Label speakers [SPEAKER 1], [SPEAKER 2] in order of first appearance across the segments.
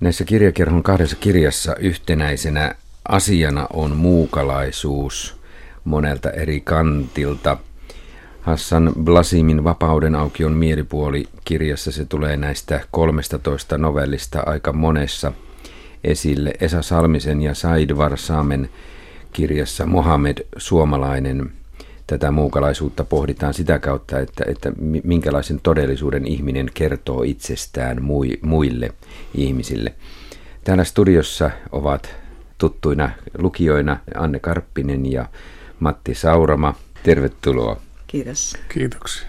[SPEAKER 1] Näissä kirjakerhon kahdessa kirjassa yhtenäisenä asiana on muukalaisuus monelta eri kantilta. Hassan Blasimin Vapauden aukion mielipuoli kirjassa se tulee näistä 13 novellista aika monessa esille. Esa Salmisen ja Said Varsaamen kirjassa Mohamed Suomalainen tätä muukalaisuutta pohditaan sitä kautta, että, että minkälaisen todellisuuden ihminen kertoo itsestään muille ihmisille. Täällä studiossa ovat tuttuina lukijoina Anne Karppinen ja Matti Saurama. Tervetuloa.
[SPEAKER 2] Kiitos.
[SPEAKER 3] Kiitoksia.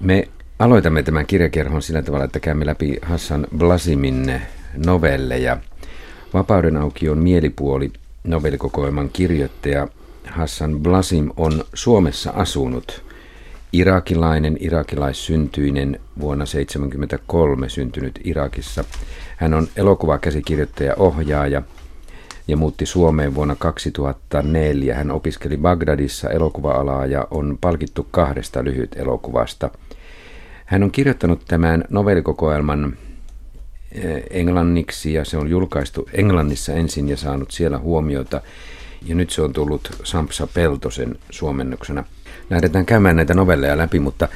[SPEAKER 1] Me aloitamme tämän kirjakerhon sillä tavalla, että käymme läpi Hassan Blasimin novelleja. Vapauden aukion mielipuoli novellikokoelman kirjoittaja Hassan Blasim on Suomessa asunut. Irakilainen, irakilaissyntyinen, vuonna 1973 syntynyt Irakissa. Hän on elokuvakäsikirjoittaja, ohjaaja ja muutti Suomeen vuonna 2004. Hän opiskeli Bagdadissa elokuva-alaa ja on palkittu kahdesta lyhyt elokuvasta. Hän on kirjoittanut tämän novellikokoelman eh, englanniksi ja se on julkaistu Englannissa ensin ja saanut siellä huomiota ja nyt se on tullut Sampsa Peltosen suomennoksena. Lähdetään käymään näitä novelleja läpi, mutta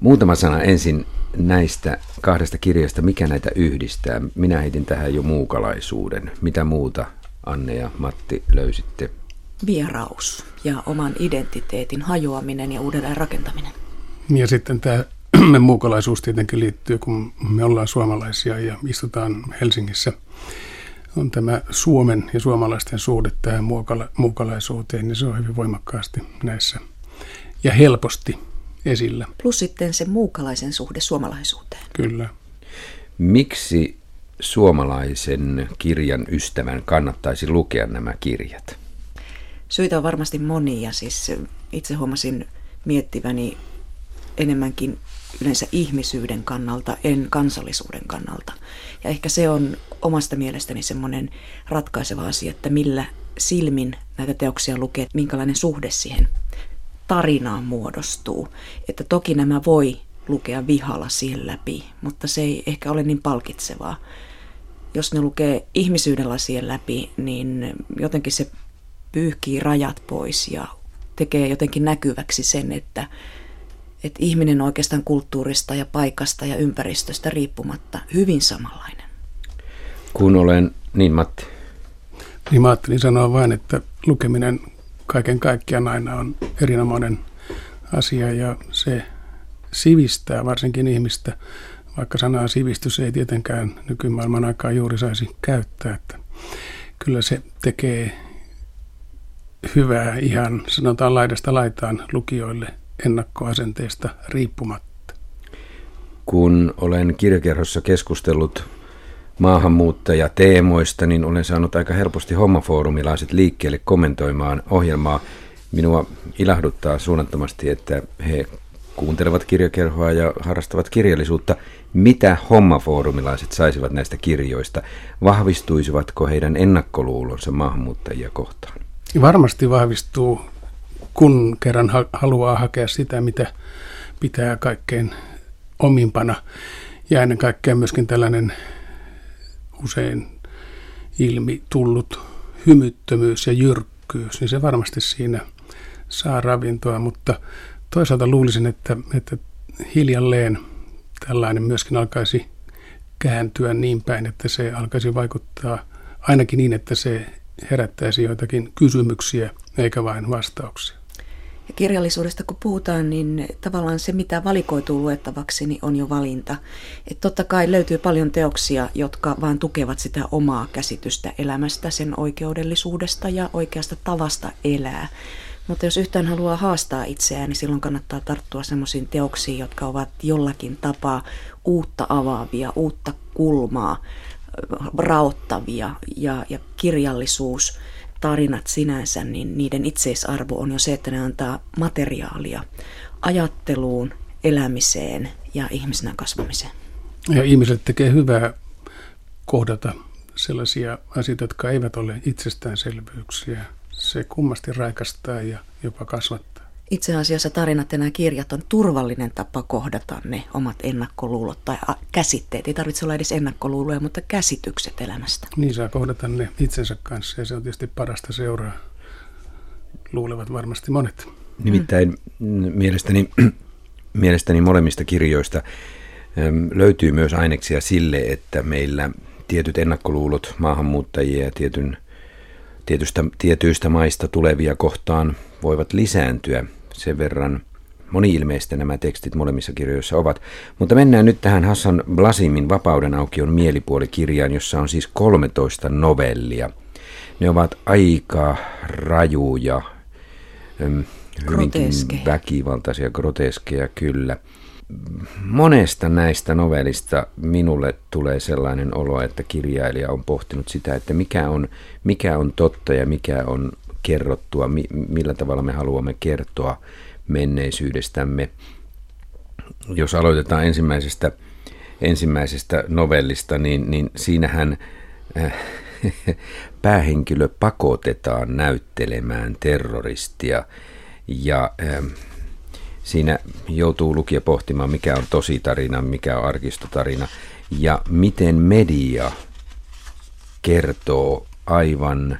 [SPEAKER 1] muutama sana ensin näistä kahdesta kirjasta, mikä näitä yhdistää. Minä heitin tähän jo muukalaisuuden. Mitä muuta Anne ja Matti löysitte?
[SPEAKER 2] Vieraus ja oman identiteetin hajoaminen ja uudelleen rakentaminen.
[SPEAKER 3] Ja sitten tämä muukalaisuus tietenkin liittyy, kun me ollaan suomalaisia ja istutaan Helsingissä – on tämä Suomen ja suomalaisten suhde tähän muukala- muukalaisuuteen, niin se on hyvin voimakkaasti näissä ja helposti esillä.
[SPEAKER 2] Plus sitten se muukalaisen suhde suomalaisuuteen.
[SPEAKER 3] Kyllä.
[SPEAKER 1] Miksi suomalaisen kirjan ystävän kannattaisi lukea nämä kirjat?
[SPEAKER 2] Syitä on varmasti monia. Siis itse huomasin miettiväni enemmänkin yleensä ihmisyyden kannalta, en kansallisuuden kannalta. Ja ehkä se on omasta mielestäni semmoinen ratkaiseva asia, että millä silmin näitä teoksia lukee, minkälainen suhde siihen tarinaan muodostuu. Että toki nämä voi lukea vihalla siihen läpi, mutta se ei ehkä ole niin palkitsevaa. Jos ne lukee ihmisyyden lasien läpi, niin jotenkin se pyyhkii rajat pois ja tekee jotenkin näkyväksi sen, että että ihminen on oikeastaan kulttuurista ja paikasta ja ympäristöstä riippumatta hyvin samanlainen.
[SPEAKER 1] Kun olen, niin Matti.
[SPEAKER 3] Niin mä ajattelin sanoa vain, että lukeminen kaiken kaikkiaan aina on erinomainen asia ja se sivistää varsinkin ihmistä, vaikka sanaa sivistys ei tietenkään nykymaailman aikaa juuri saisi käyttää, että kyllä se tekee hyvää ihan sanotaan laidasta laitaan lukijoille ennakkoasenteista riippumatta.
[SPEAKER 1] Kun olen kirjakerhossa keskustellut maahanmuuttajateemoista, niin olen saanut aika helposti hommafoorumilaiset liikkeelle kommentoimaan ohjelmaa. Minua ilahduttaa suunnattomasti, että he kuuntelevat kirjakerhoa ja harrastavat kirjallisuutta. Mitä hommafoorumilaiset saisivat näistä kirjoista? Vahvistuisivatko heidän ennakkoluulonsa maahanmuuttajia kohtaan?
[SPEAKER 3] Varmasti vahvistuu kun kerran haluaa hakea sitä, mitä pitää kaikkein omimpana. Ja ennen kaikkea myöskin tällainen usein ilmi tullut hymyttömyys ja jyrkkyys, niin se varmasti siinä saa ravintoa, mutta toisaalta luulisin, että, että hiljalleen tällainen myöskin alkaisi kääntyä niin päin, että se alkaisi vaikuttaa ainakin niin, että se herättäisi joitakin kysymyksiä eikä vain vastauksia.
[SPEAKER 2] Ja kirjallisuudesta kun puhutaan, niin tavallaan se, mitä valikoituu luettavaksi, niin on jo valinta. Et totta kai löytyy paljon teoksia, jotka vaan tukevat sitä omaa käsitystä elämästä, sen oikeudellisuudesta ja oikeasta tavasta elää. Mutta jos yhtään haluaa haastaa itseään, niin silloin kannattaa tarttua sellaisiin teoksiin, jotka ovat jollakin tapaa uutta avaavia, uutta kulmaa, raottavia ja, ja kirjallisuus – tarinat sinänsä, niin niiden itseisarvo on jo se, että ne antaa materiaalia ajatteluun, elämiseen ja ihmisenä kasvamiseen.
[SPEAKER 3] Ja ihmiset tekee hyvää kohdata sellaisia asioita, jotka eivät ole itsestäänselvyyksiä. Se kummasti raikastaa ja jopa kasvattaa.
[SPEAKER 2] Itse asiassa tarinat ja nämä kirjat on turvallinen tapa kohdata ne omat ennakkoluulot tai käsitteet. Ei tarvitse olla edes ennakkoluuloja, mutta käsitykset elämästä.
[SPEAKER 3] Niin saa kohdata ne itsensä kanssa ja se on tietysti parasta seuraa. Luulevat varmasti monet.
[SPEAKER 1] Nimittäin mm. mielestäni, mielestäni molemmista kirjoista löytyy myös aineksia sille, että meillä tietyt ennakkoluulot maahanmuuttajia ja tietyn, tietystä, tietyistä maista tulevia kohtaan voivat lisääntyä sen verran moni-ilmeistä nämä tekstit molemmissa kirjoissa ovat. Mutta mennään nyt tähän Hassan Blasimin Vapauden aukion mielipuolikirjaan, jossa on siis 13 novellia. Ne ovat aika rajuja, hyvinkin Groteske. väkivaltaisia, groteskeja kyllä monesta näistä novellista minulle tulee sellainen olo, että kirjailija on pohtinut sitä, että mikä on, mikä on totta ja mikä on kerrottua, mi, millä tavalla me haluamme kertoa menneisyydestämme. Jos aloitetaan ensimmäisestä, ensimmäisestä novellista, niin, niin siinähän äh, päähenkilö pakotetaan näyttelemään terroristia ja äh, siinä joutuu lukija pohtimaan, mikä on tositarina, mikä on arkistotarina ja miten media kertoo aivan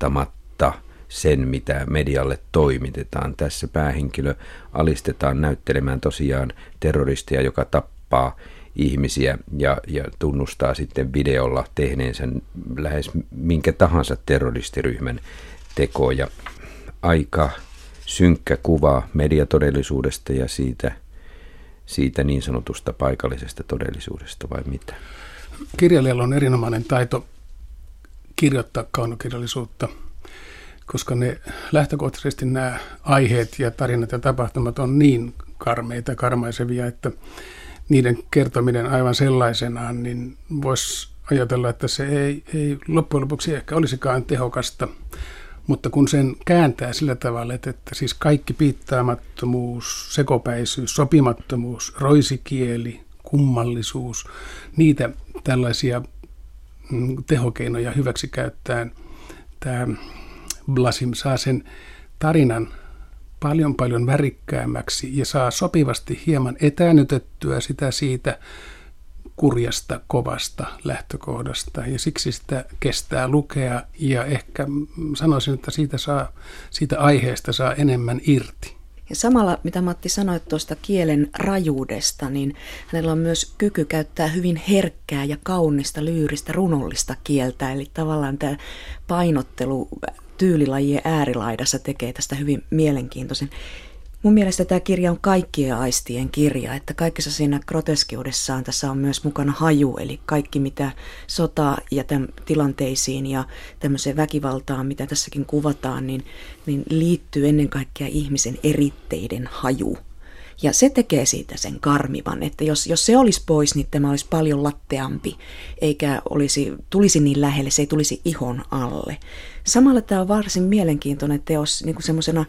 [SPEAKER 1] kyseenalaistamatta sen, mitä medialle toimitetaan. Tässä päähenkilö alistetaan näyttelemään tosiaan terroristia, joka tappaa ihmisiä ja, ja tunnustaa sitten videolla tehneensä lähes minkä tahansa terroristiryhmän tekoja. Aika synkkä kuva mediatodellisuudesta ja siitä, siitä niin sanotusta paikallisesta todellisuudesta vai mitä?
[SPEAKER 3] Kirjailijalla on erinomainen taito kirjoittaa kaunokirjallisuutta, koska ne lähtökohtaisesti nämä aiheet ja tarinat ja tapahtumat on niin karmeita, karmaisevia, että niiden kertominen aivan sellaisenaan, niin voisi ajatella, että se ei, ei loppujen lopuksi ehkä olisikaan tehokasta. Mutta kun sen kääntää sillä tavalla, että, että siis kaikki piittaamattomuus, sekopäisyys, sopimattomuus, roisikieli, kummallisuus, niitä tällaisia tehokeinoja hyväksi käyttäen tämä Blasim saa sen tarinan paljon paljon värikkäämmäksi ja saa sopivasti hieman etänytettyä sitä siitä kurjasta, kovasta lähtökohdasta ja siksi sitä kestää lukea ja ehkä sanoisin, että siitä, saa, siitä aiheesta saa enemmän irti.
[SPEAKER 2] Ja samalla, mitä Matti sanoi tuosta kielen rajuudesta, niin hänellä on myös kyky käyttää hyvin herkkää ja kaunista, lyyristä, runollista kieltä. Eli tavallaan tämä painottelu tyylilajien äärilaidassa tekee tästä hyvin mielenkiintoisen. Mun mielestä tämä kirja on kaikkien aistien kirja, että kaikessa siinä groteskiudessaan tässä on myös mukana haju, eli kaikki mitä sota ja tämän tilanteisiin ja tämmöiseen väkivaltaan, mitä tässäkin kuvataan, niin, niin liittyy ennen kaikkea ihmisen eritteiden haju. Ja se tekee siitä sen karmivan, että jos, jos se olisi pois, niin tämä olisi paljon latteampi, eikä olisi, tulisi niin lähelle, se ei tulisi ihon alle. Samalla tämä on varsin mielenkiintoinen teos niin kuin semmoisena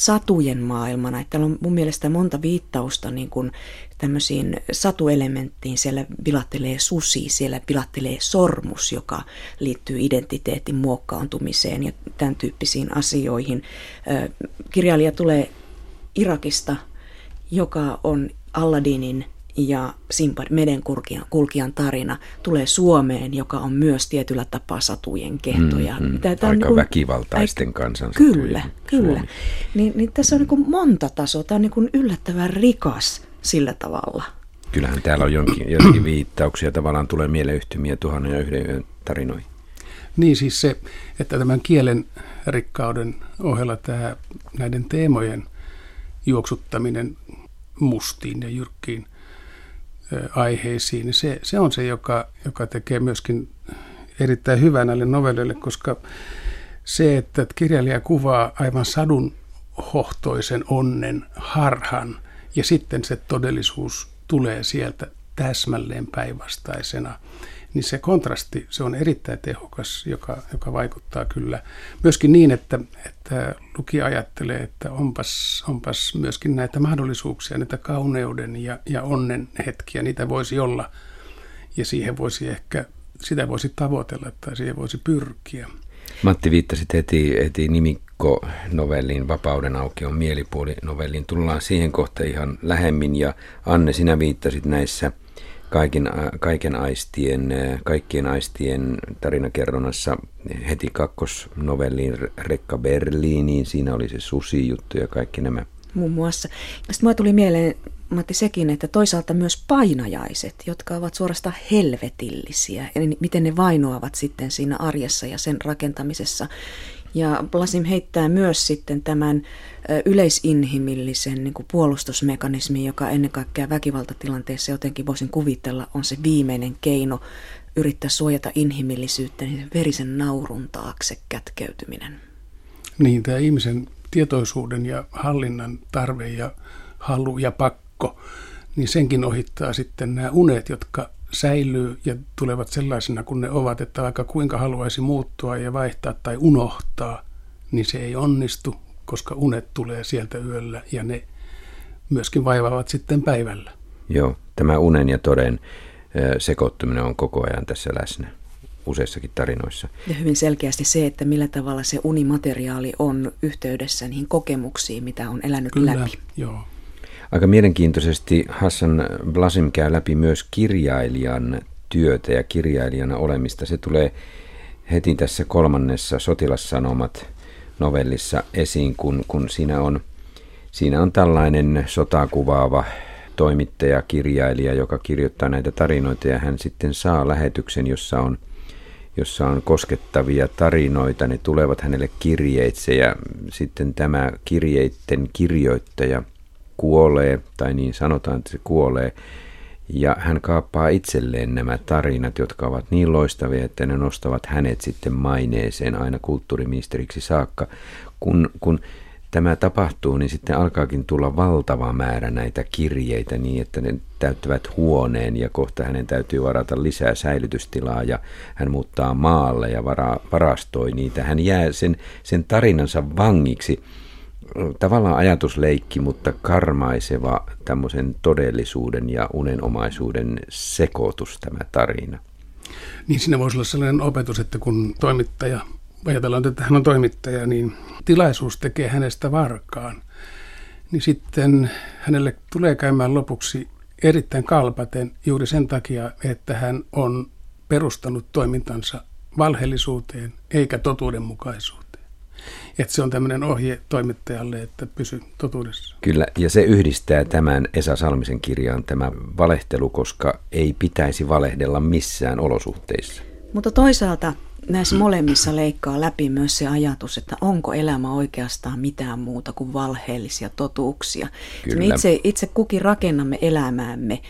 [SPEAKER 2] satujen maailmana. Että täällä on mun mielestä monta viittausta niin kuin tämmöisiin satuelementtiin. Siellä pilattelee susi, siellä pilattelee sormus, joka liittyy identiteetin muokkaantumiseen ja tämän tyyppisiin asioihin. Kirjailija tulee Irakista, joka on Alladinin ja Simpad medenkulkijan kulkijan tarina tulee Suomeen, joka on myös tietyllä tapaa satujen kehtoja.
[SPEAKER 1] Mm, mm, Tämä, aika niin kuin, väkivaltaisten aika, kansan
[SPEAKER 2] Kyllä, kyllä. Niin, niin tässä on niin kuin monta tasoa. Tämä on niin kuin yllättävän rikas sillä tavalla.
[SPEAKER 1] Kyllähän täällä on jonkin, jonkin viittauksia, tavallaan tulee mieleyhtymiä tuhannen ja yhden yön tarinoihin.
[SPEAKER 3] Niin siis se, että tämän kielen rikkauden ohella tämä, näiden teemojen juoksuttaminen mustiin ja jyrkkiin aiheisiin, niin se, se on se, joka, joka tekee myöskin erittäin hyvää näille novelleille, koska se, että kirjailija kuvaa aivan sadun hohtoisen onnen harhan ja sitten se todellisuus tulee sieltä täsmälleen päinvastaisena – niin se kontrasti, se on erittäin tehokas, joka, joka vaikuttaa kyllä myöskin niin, että, että lukija ajattelee, että onpas, onpas myöskin näitä mahdollisuuksia, näitä kauneuden ja, ja onnen hetkiä, niitä voisi olla ja siihen voisi ehkä, sitä voisi tavoitella tai siihen voisi pyrkiä.
[SPEAKER 1] Matti viittasi heti, heti nimi Mikko novelliin Vapauden auki on mielipuoli novelliin. Tullaan siihen kohta ihan lähemmin ja Anne, sinä viittasit näissä kaiken, kaiken aistien, kaikkien aistien tarinakerronnassa heti kakkosnovelliin Rekka Berliiniin. Siinä oli se susi-juttu ja kaikki nämä.
[SPEAKER 2] Muun muassa. Sitten mulle tuli mieleen, Matti, sekin, että toisaalta myös painajaiset, jotka ovat suorastaan helvetillisiä, eli miten ne vainoavat sitten siinä arjessa ja sen rakentamisessa. Ja Blasim heittää myös sitten tämän yleisinhimillisen niin kuin puolustusmekanismin, joka ennen kaikkea väkivaltatilanteessa jotenkin voisin kuvitella on se viimeinen keino yrittää suojata inhimillisyyttä, niin verisen naurun taakse kätkeytyminen.
[SPEAKER 3] Niin, tämä ihmisen tietoisuuden ja hallinnan tarve ja halu ja pakko, niin senkin ohittaa sitten nämä unet, jotka säilyy ja tulevat sellaisena kuin ne ovat, että vaikka kuinka haluaisi muuttua ja vaihtaa tai unohtaa, niin se ei onnistu, koska unet tulee sieltä yöllä ja ne myöskin vaivaavat sitten päivällä.
[SPEAKER 1] Joo, tämä unen ja toden sekoittuminen on koko ajan tässä läsnä useissakin tarinoissa.
[SPEAKER 2] Ja hyvin selkeästi se, että millä tavalla se unimateriaali on yhteydessä niihin kokemuksiin, mitä on elänyt
[SPEAKER 3] Kyllä,
[SPEAKER 2] läpi.
[SPEAKER 3] Joo.
[SPEAKER 1] Aika mielenkiintoisesti Hassan Blasim käy läpi myös kirjailijan työtä ja kirjailijana olemista. Se tulee heti tässä kolmannessa sotilassanomat novellissa esiin, kun, kun siinä, on, siinä on tällainen sotaa kuvaava toimittaja, kirjailija, joka kirjoittaa näitä tarinoita ja hän sitten saa lähetyksen, jossa on, jossa on koskettavia tarinoita. Ne tulevat hänelle kirjeitse ja sitten tämä kirjeitten kirjoittaja – kuolee, tai niin sanotaan, että se kuolee, ja hän kaappaa itselleen nämä tarinat, jotka ovat niin loistavia, että ne nostavat hänet sitten maineeseen aina kulttuuriministeriksi saakka. Kun, kun tämä tapahtuu, niin sitten alkaakin tulla valtava määrä näitä kirjeitä niin, että ne täyttävät huoneen ja kohta hänen täytyy varata lisää säilytystilaa ja hän muuttaa maalle ja vara, varastoi niitä. Hän jää sen, sen tarinansa vangiksi tavallaan ajatusleikki, mutta karmaiseva tämmöisen todellisuuden ja unenomaisuuden sekoitus tämä tarina.
[SPEAKER 3] Niin siinä voisi olla sellainen opetus, että kun toimittaja, ajatellaan, että hän on toimittaja, niin tilaisuus tekee hänestä varkaan. Niin sitten hänelle tulee käymään lopuksi erittäin kalpaten juuri sen takia, että hän on perustanut toimintansa valheellisuuteen eikä totuudenmukaisuuteen. Että se on tämmöinen ohje toimittajalle, että pysy totuudessa.
[SPEAKER 1] Kyllä, ja se yhdistää tämän Esa Salmisen kirjaan tämä valehtelu, koska ei pitäisi valehdella missään olosuhteissa.
[SPEAKER 2] Mutta toisaalta näissä molemmissa leikkaa läpi myös se ajatus, että onko elämä oikeastaan mitään muuta kuin valheellisia totuuksia. Kyllä. Me itse, itse kukin rakennamme elämäämme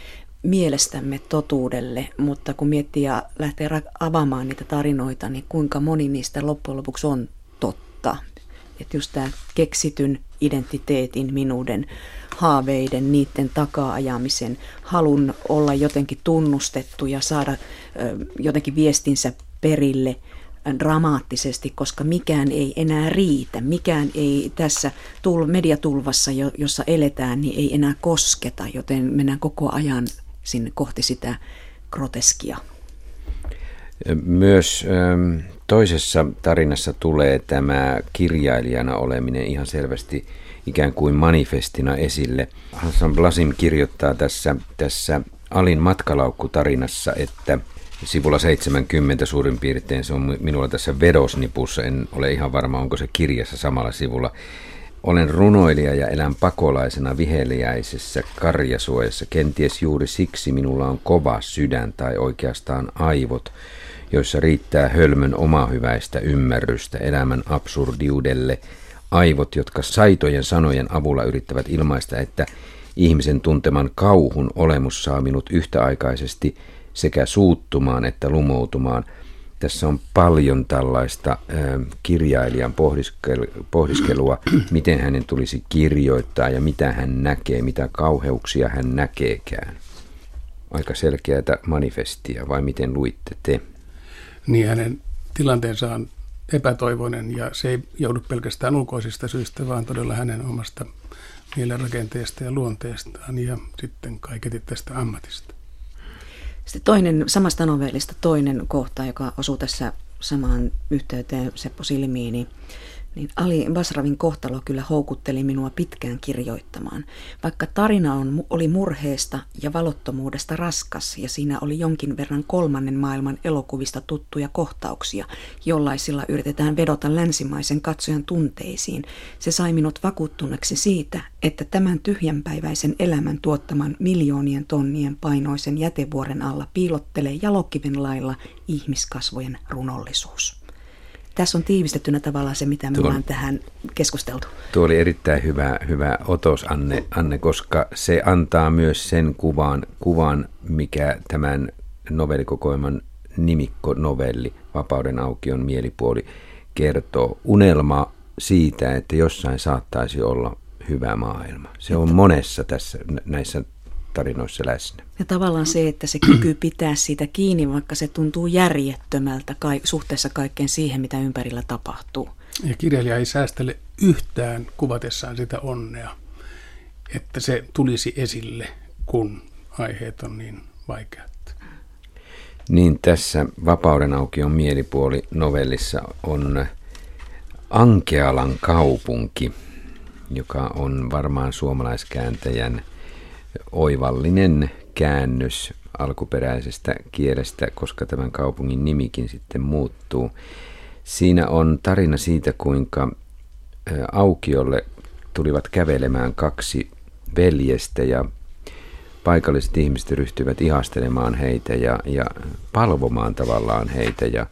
[SPEAKER 2] mielestämme totuudelle, mutta kun miettii ja lähtee avaamaan niitä tarinoita, niin kuinka moni niistä loppujen lopuksi on totta. Että just tämä keksityn identiteetin, minuuden, haaveiden, niiden takaa-ajamisen, halun olla jotenkin tunnustettu ja saada jotenkin viestinsä perille dramaattisesti, koska mikään ei enää riitä. Mikään ei tässä tul- mediatulvassa, jossa eletään, niin ei enää kosketa, joten mennään koko ajan sinne kohti sitä groteskia.
[SPEAKER 1] Myös toisessa tarinassa tulee tämä kirjailijana oleminen ihan selvästi ikään kuin manifestina esille. Hassan Blasim kirjoittaa tässä, tässä Alin matkalaukku-tarinassa, että sivulla 70 suurin piirtein, se on minulla tässä vedosnipussa, en ole ihan varma, onko se kirjassa samalla sivulla. Olen runoilija ja elän pakolaisena viheliäisessä karjasuojassa. Kenties juuri siksi minulla on kova sydän tai oikeastaan aivot, joissa riittää hölmön omahyväistä ymmärrystä elämän absurdiudelle, aivot, jotka saitojen sanojen avulla yrittävät ilmaista, että ihmisen tunteman kauhun olemus saa minut yhtäaikaisesti sekä suuttumaan että lumoutumaan. Tässä on paljon tällaista kirjailijan pohdiskelua, miten hänen tulisi kirjoittaa ja mitä hän näkee, mitä kauheuksia hän näkeekään. Aika selkeää manifestia, vai miten luitte te?
[SPEAKER 3] Niin hänen tilanteensa on epätoivoinen ja se ei joudu pelkästään ulkoisista syistä, vaan todella hänen omasta mielenrakenteesta ja luonteestaan ja sitten kaiketi tästä ammatista.
[SPEAKER 2] Sitten toinen, samasta novellista toinen kohta, joka osuu tässä samaan yhteyteen Seppo Silmiini, niin Ali Basravin kohtalo kyllä houkutteli minua pitkään kirjoittamaan. Vaikka tarina on, oli murheesta ja valottomuudesta raskas ja siinä oli jonkin verran kolmannen maailman elokuvista tuttuja kohtauksia, jollaisilla yritetään vedota länsimaisen katsojan tunteisiin, se sai minut vakuuttuneeksi siitä, että tämän tyhjänpäiväisen elämän tuottaman miljoonien tonnien painoisen jätevuoren alla piilottelee jalokiven lailla ihmiskasvojen runollisuus. Tässä on tiivistettynä tavallaan se, mitä me tuo, ollaan tähän keskusteltu.
[SPEAKER 1] Tuo oli erittäin hyvä, hyvä otos, Anne, Anne, koska se antaa myös sen kuvan, kuvan mikä tämän novellikokoelman nimikko-novelli, Vapauden aukion mielipuoli, kertoo. Unelma siitä, että jossain saattaisi olla hyvä maailma. Se on monessa tässä näissä tarinoissa läsnä.
[SPEAKER 2] Ja tavallaan se, että se kyky pitää siitä kiinni, vaikka se tuntuu järjettömältä ka- suhteessa kaikkeen siihen, mitä ympärillä tapahtuu.
[SPEAKER 3] Ja kirjailija ei säästele yhtään kuvatessaan sitä onnea, että se tulisi esille, kun aiheet on niin vaikeat.
[SPEAKER 1] Niin tässä Vapauden aukion mielipuoli novellissa on Ankealan kaupunki, joka on varmaan suomalaiskääntäjän oivallinen käännös alkuperäisestä kielestä, koska tämän kaupungin nimikin sitten muuttuu. Siinä on tarina siitä, kuinka aukiolle tulivat kävelemään kaksi veljestä ja paikalliset ihmiset ryhtyivät ihastelemaan heitä ja, ja palvomaan tavallaan heitä ja,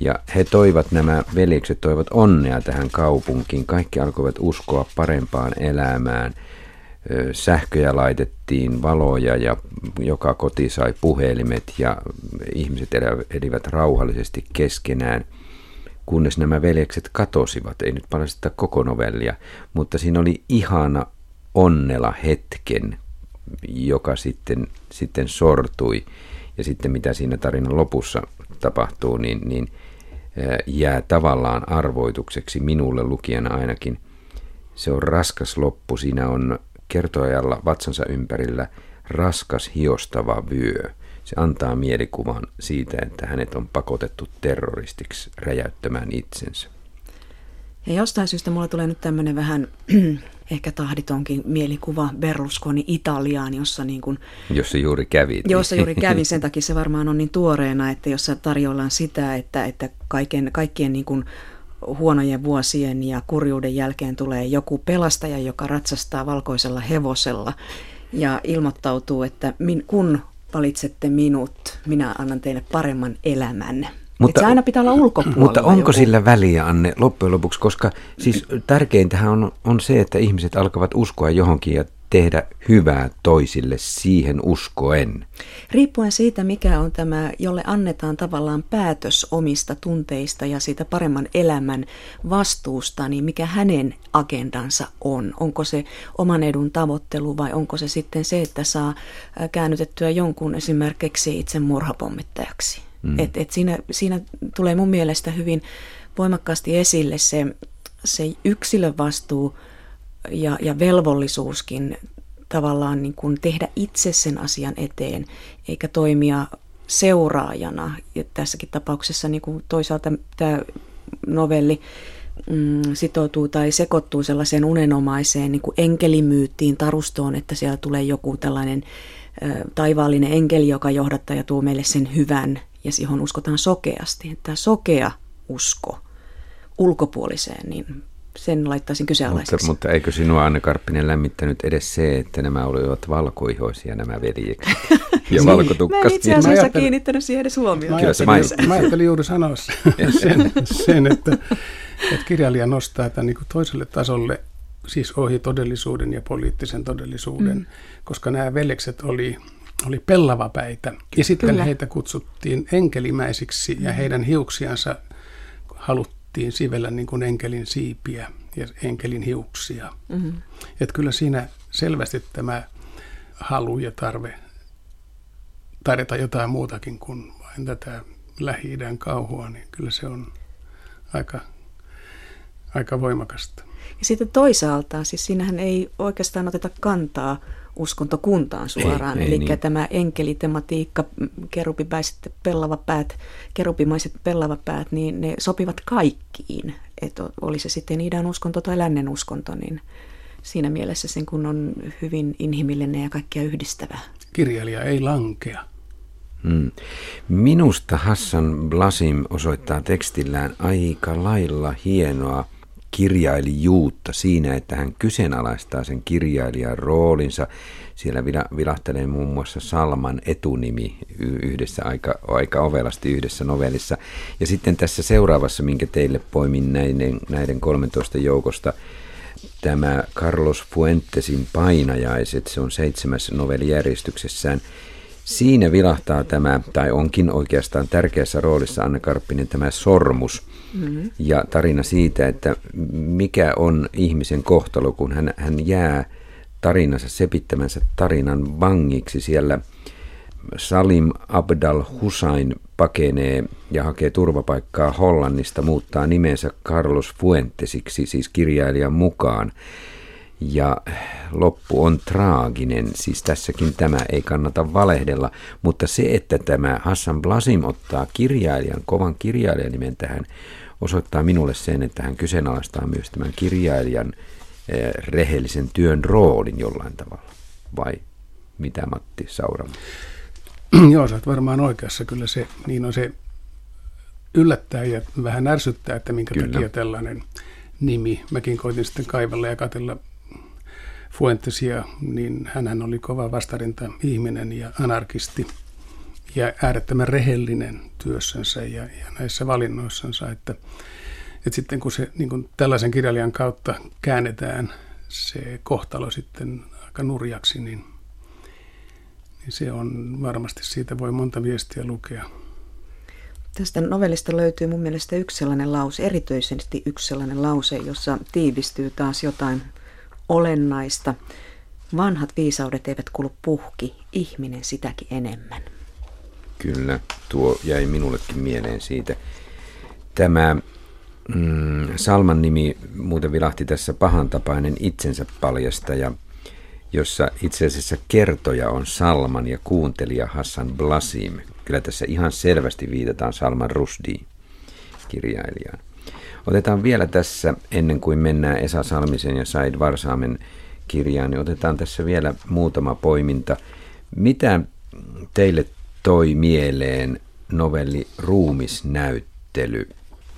[SPEAKER 1] ja he toivat, nämä veljekset toivat onnea tähän kaupunkiin. Kaikki alkoivat uskoa parempaan elämään – sähköjä laitettiin, valoja ja joka koti sai puhelimet ja ihmiset elivät rauhallisesti keskenään, kunnes nämä veljekset katosivat. Ei nyt paljasteta koko novellia, mutta siinä oli ihana onnella hetken, joka sitten, sitten sortui. Ja sitten mitä siinä tarinan lopussa tapahtuu, niin, niin jää tavallaan arvoitukseksi minulle lukijana ainakin. Se on raskas loppu, siinä on kertojalla vatsansa ympärillä raskas hiostava vyö. Se antaa mielikuvan siitä, että hänet on pakotettu terroristiksi räjäyttämään itsensä.
[SPEAKER 2] Ja jostain syystä mulla tulee nyt tämmöinen vähän ehkä tahditonkin mielikuva Berlusconi Italiaan, jossa niin kuin,
[SPEAKER 1] Jossa juuri kävi.
[SPEAKER 2] Jossa juuri kävin, sen takia se varmaan on niin tuoreena, että jossa tarjollaan sitä, että, että kaiken, kaikkien niin kuin huonojen vuosien ja kurjuuden jälkeen tulee joku pelastaja, joka ratsastaa valkoisella hevosella ja ilmoittautuu, että min, kun valitsette minut, minä annan teille paremman elämän. Mutta, se aina pitää olla ulkopuolella.
[SPEAKER 1] Mutta onko joku? sillä väliä, Anne, loppujen lopuksi, koska siis tärkeintähän on, on se, että ihmiset alkavat uskoa johonkin ja tehdä hyvää toisille siihen uskoen?
[SPEAKER 2] Riippuen siitä, mikä on tämä, jolle annetaan tavallaan päätös omista tunteista ja siitä paremman elämän vastuusta, niin mikä hänen agendansa on. Onko se oman edun tavoittelu vai onko se sitten se, että saa käännytettyä jonkun esimerkiksi itse murhapommittajaksi? Mm. Et, et siinä, siinä tulee mun mielestä hyvin voimakkaasti esille se, se yksilön vastuu – ja, ja velvollisuuskin tavallaan niin kuin tehdä itse sen asian eteen, eikä toimia seuraajana. Ja tässäkin tapauksessa niin kuin toisaalta tämä novelli mm, sitoutuu tai sekoittuu sellaiseen unenomaiseen niin kuin enkelimyyttiin, tarustoon, että siellä tulee joku tällainen ö, taivaallinen enkeli, joka johdattaa ja tuo meille sen hyvän, ja siihen uskotaan sokeasti. Tämä sokea usko ulkopuoliseen, niin sen laittaisin kyseenalaiseksi.
[SPEAKER 1] Mutta, mutta eikö sinua Anne Karppinen lämmittänyt edes se, että nämä olivat valkoihoisia nämä veljekset ja valkotukkasia? Mä
[SPEAKER 2] en itse asiassa mä kiinnittänyt siihen edes huomioon. Mä
[SPEAKER 3] ajattelin, mä ajattelin juuri sanoa sen, sen että, että kirjailija nostaa tämän niin toiselle tasolle, siis ohi todellisuuden ja poliittisen todellisuuden, mm. koska nämä veljekset oli oli pellavapäitä. Ja sitten Kyllä. heitä kutsuttiin enkelimäisiksi ja heidän hiuksiansa haluttiin haluttiin sivellä niin kuin enkelin siipiä ja enkelin hiuksia. Mm-hmm. Että kyllä siinä selvästi tämä halu ja tarve tarjota jotain muutakin kuin vain tätä lähi kauhua, niin kyllä se on aika, aika voimakasta.
[SPEAKER 2] Ja sitten toisaalta, siis siinähän ei oikeastaan oteta kantaa uskontokuntaan suoraan.
[SPEAKER 1] Ei, ei
[SPEAKER 2] Eli
[SPEAKER 1] niin.
[SPEAKER 2] tämä enkelitematiikka, kerubimäiset pellavapäät, kerubimaiset pellavapäät, niin ne sopivat kaikkiin. Että oli se sitten idän uskonto tai lännen uskonto, niin siinä mielessä sen kun on hyvin inhimillinen ja kaikkia yhdistävä.
[SPEAKER 3] Kirjailija ei lankea.
[SPEAKER 1] Hmm. Minusta Hassan Blasim osoittaa tekstillään aika lailla hienoa kirjailijuutta siinä, että hän kyseenalaistaa sen kirjailijan roolinsa. Siellä vilahtelee muun muassa Salman etunimi yhdessä aika, aika ovelasti yhdessä novellissa. Ja sitten tässä seuraavassa, minkä teille poimin näiden, näiden 13 joukosta, tämä Carlos Fuentesin Painajaiset, se on seitsemäs novellijärjestyksessään. Siinä vilahtaa tämä, tai onkin oikeastaan tärkeässä roolissa Anna Karppinen, tämä sormus mm-hmm. ja tarina siitä, että mikä on ihmisen kohtalo, kun hän, hän jää tarinansa, sepittämänsä tarinan vangiksi siellä. Salim Abdal Hussein pakenee ja hakee turvapaikkaa Hollannista, muuttaa nimensä Carlos Fuentesiksi, siis kirjailijan mukaan ja loppu on traaginen, siis tässäkin tämä ei kannata valehdella, mutta se, että tämä Hassan Blasim ottaa kirjailijan, kovan kirjailijan nimen tähän, osoittaa minulle sen, että hän kyseenalaistaa myös tämän kirjailijan eh, rehellisen työn roolin jollain tavalla. Vai mitä Matti Sauramo?
[SPEAKER 3] Joo, sä oot varmaan oikeassa. Kyllä se, niin on se yllättää ja vähän ärsyttää, että minkä Kyllä. takia tällainen nimi. Mäkin koitin sitten kaivella ja katella Fuentesia, niin hän oli kova vastarinta ihminen ja anarkisti ja äärettömän rehellinen työssänsä ja, ja näissä valinnoissansa, että, että sitten kun se niin kuin tällaisen kirjailijan kautta käännetään se kohtalo sitten aika nurjaksi, niin, niin se on varmasti siitä voi monta viestiä lukea.
[SPEAKER 2] Tästä novellista löytyy mun mielestä yksi sellainen lause, erityisesti yksi sellainen lause, jossa tiivistyy taas jotain olennaista. Vanhat viisaudet eivät kulu puhki, ihminen sitäkin enemmän.
[SPEAKER 1] Kyllä, tuo jäi minullekin mieleen siitä. Tämä mm, Salman nimi muuten vilahti tässä pahantapainen itsensä paljastaja, jossa itse asiassa kertoja on Salman ja kuuntelija Hassan Blasim. Kyllä tässä ihan selvästi viitataan Salman Rushdie kirjailijaan. Otetaan vielä tässä, ennen kuin mennään Esa Salmisen ja Said Varsaamen kirjaan, niin otetaan tässä vielä muutama poiminta. Mitä teille toi mieleen novelli Ruumisnäyttely?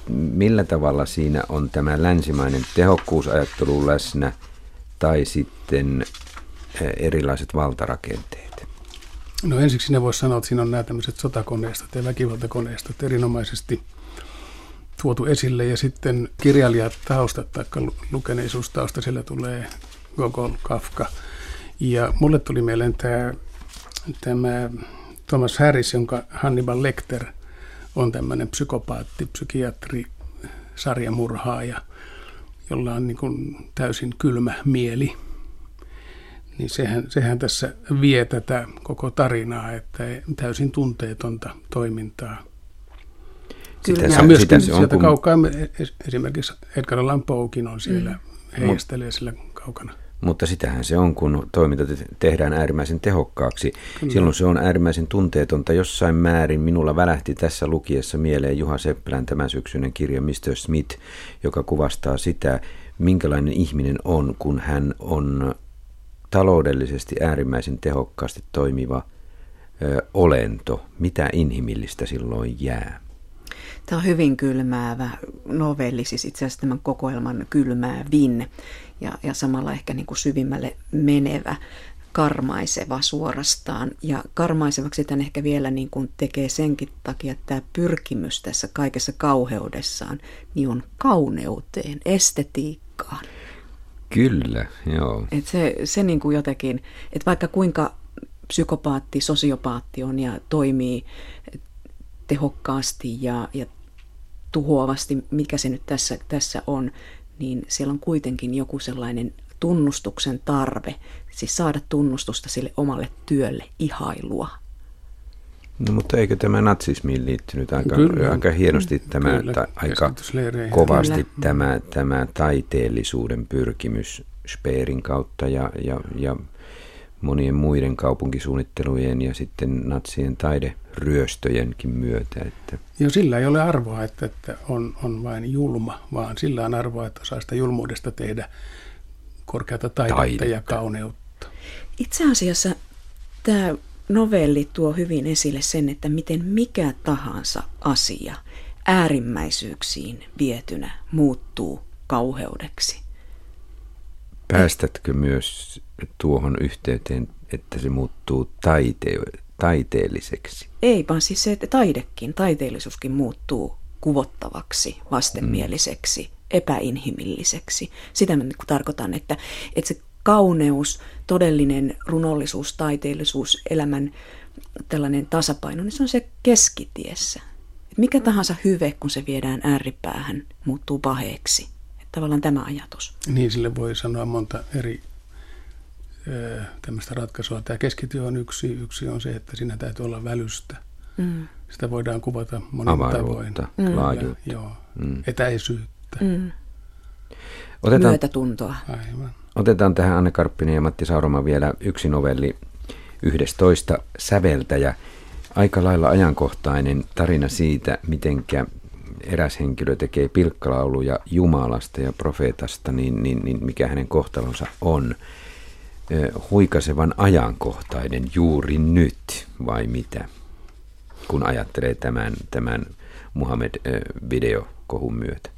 [SPEAKER 1] Millä tavalla siinä on tämä länsimainen tehokkuusajattelu läsnä tai sitten eh, erilaiset valtarakenteet?
[SPEAKER 3] No ensiksi ne voisi sanoa, että siinä on nämä tämmöiset sotakoneistot ja väkivaltakoneistot erinomaisesti – tuotu esille ja sitten kirjailijat taustat tai lukeneisuustausta, sillä tulee Gogol, Kafka. Ja mulle tuli mieleen tämä, tämä Thomas Harris, jonka Hannibal Lecter on tämmöinen psykopaatti, psykiatri, sarjamurhaaja, jolla on niin kuin täysin kylmä mieli. Niin sehän, sehän tässä vie tätä koko tarinaa, että täysin tunteetonta toimintaa. Kyllä. Ja myöskin sitä sieltä kun... kaukaa, esimerkiksi Edgar Allan Poekin on siellä, mm. heijastelee sillä kaukana.
[SPEAKER 1] Mutta sitähän se on, kun toiminta tehdään äärimmäisen tehokkaaksi. Kyllä. Silloin se on äärimmäisen tunteetonta. Jossain määrin minulla välähti tässä lukiessa mieleen Juha Seppälän tämän syksyinen kirja Mr. Smith, joka kuvastaa sitä, minkälainen ihminen on, kun hän on taloudellisesti äärimmäisen tehokkaasti toimiva ö, olento. Mitä inhimillistä silloin jää?
[SPEAKER 2] Tämä on hyvin kylmäävä novelli, siis itse asiassa tämän kokoelman kylmäävin ja, ja samalla ehkä niin kuin syvimmälle menevä karmaiseva suorastaan. Ja karmaisevaksi tämän ehkä vielä niin kuin tekee senkin takia, että tämä pyrkimys tässä kaikessa kauheudessaan niin on kauneuteen, estetiikkaan.
[SPEAKER 1] Kyllä, joo.
[SPEAKER 2] Et se, se niin kuin jotenkin, että vaikka kuinka psykopaatti, sosiopaatti on ja toimii tehokkaasti ja, ja tuhoavasti, mikä se nyt tässä, tässä on, niin siellä on kuitenkin joku sellainen tunnustuksen tarve, siis saada tunnustusta sille omalle työlle, ihailua.
[SPEAKER 1] No mutta eikö tämä natsismiin liittynyt aika, kyllä, aika hienosti tämä, kyllä, ta, aika kovasti kyllä. tämä, tämä taiteellisuuden pyrkimys Speerin kautta ja, ja, ja monien muiden kaupunkisuunnittelujen ja sitten natsien taideryöstöjenkin myötä. Että.
[SPEAKER 3] Jo sillä ei ole arvoa, että, että on, on vain julma, vaan sillä on arvoa, että osaa sitä julmuudesta tehdä korkeata taidetta, taidetta. ja kauneutta.
[SPEAKER 2] Itse asiassa tämä novelli tuo hyvin esille sen, että miten mikä tahansa asia äärimmäisyyksiin vietynä muuttuu kauheudeksi.
[SPEAKER 1] Päästätkö myös tuohon yhteyteen, että se muuttuu taite- taiteelliseksi?
[SPEAKER 2] Ei, vaan siis se, että taidekin, taiteellisuuskin muuttuu kuvottavaksi, vastenmieliseksi, mm. epäinhimilliseksi. Sitä mä niin tarkoitan, että, että se kauneus, todellinen runollisuus, taiteellisuus, elämän tällainen tasapaino, niin se on se keskitiessä. Et mikä tahansa hyve, kun se viedään ääripäähän, muuttuu paheeksi. Et tavallaan tämä ajatus.
[SPEAKER 3] Niin, sille voi sanoa monta eri tämmöistä ratkaisua. Tämä keskityö on yksi. Yksi on se, että siinä täytyy olla välystä. Mm. Sitä voidaan kuvata monin tavoin.
[SPEAKER 1] Mm. laajuutta.
[SPEAKER 3] Joo, mm. etäisyyttä.
[SPEAKER 2] Mm. Otetaan, Myötätuntoa.
[SPEAKER 3] Aivan.
[SPEAKER 1] Otetaan tähän Anne Karppinen ja Matti Sauroma vielä yksi novelli yhdestoista säveltäjä. Aika lailla ajankohtainen tarina siitä, mitenkä eräs henkilö tekee pilkkalauluja Jumalasta ja profeetasta, niin, niin, niin mikä hänen kohtalonsa on. Huikasevan ajankohtainen juuri nyt, vai mitä? Kun ajattelee tämän, tämän Muhammed-videokohun myötä.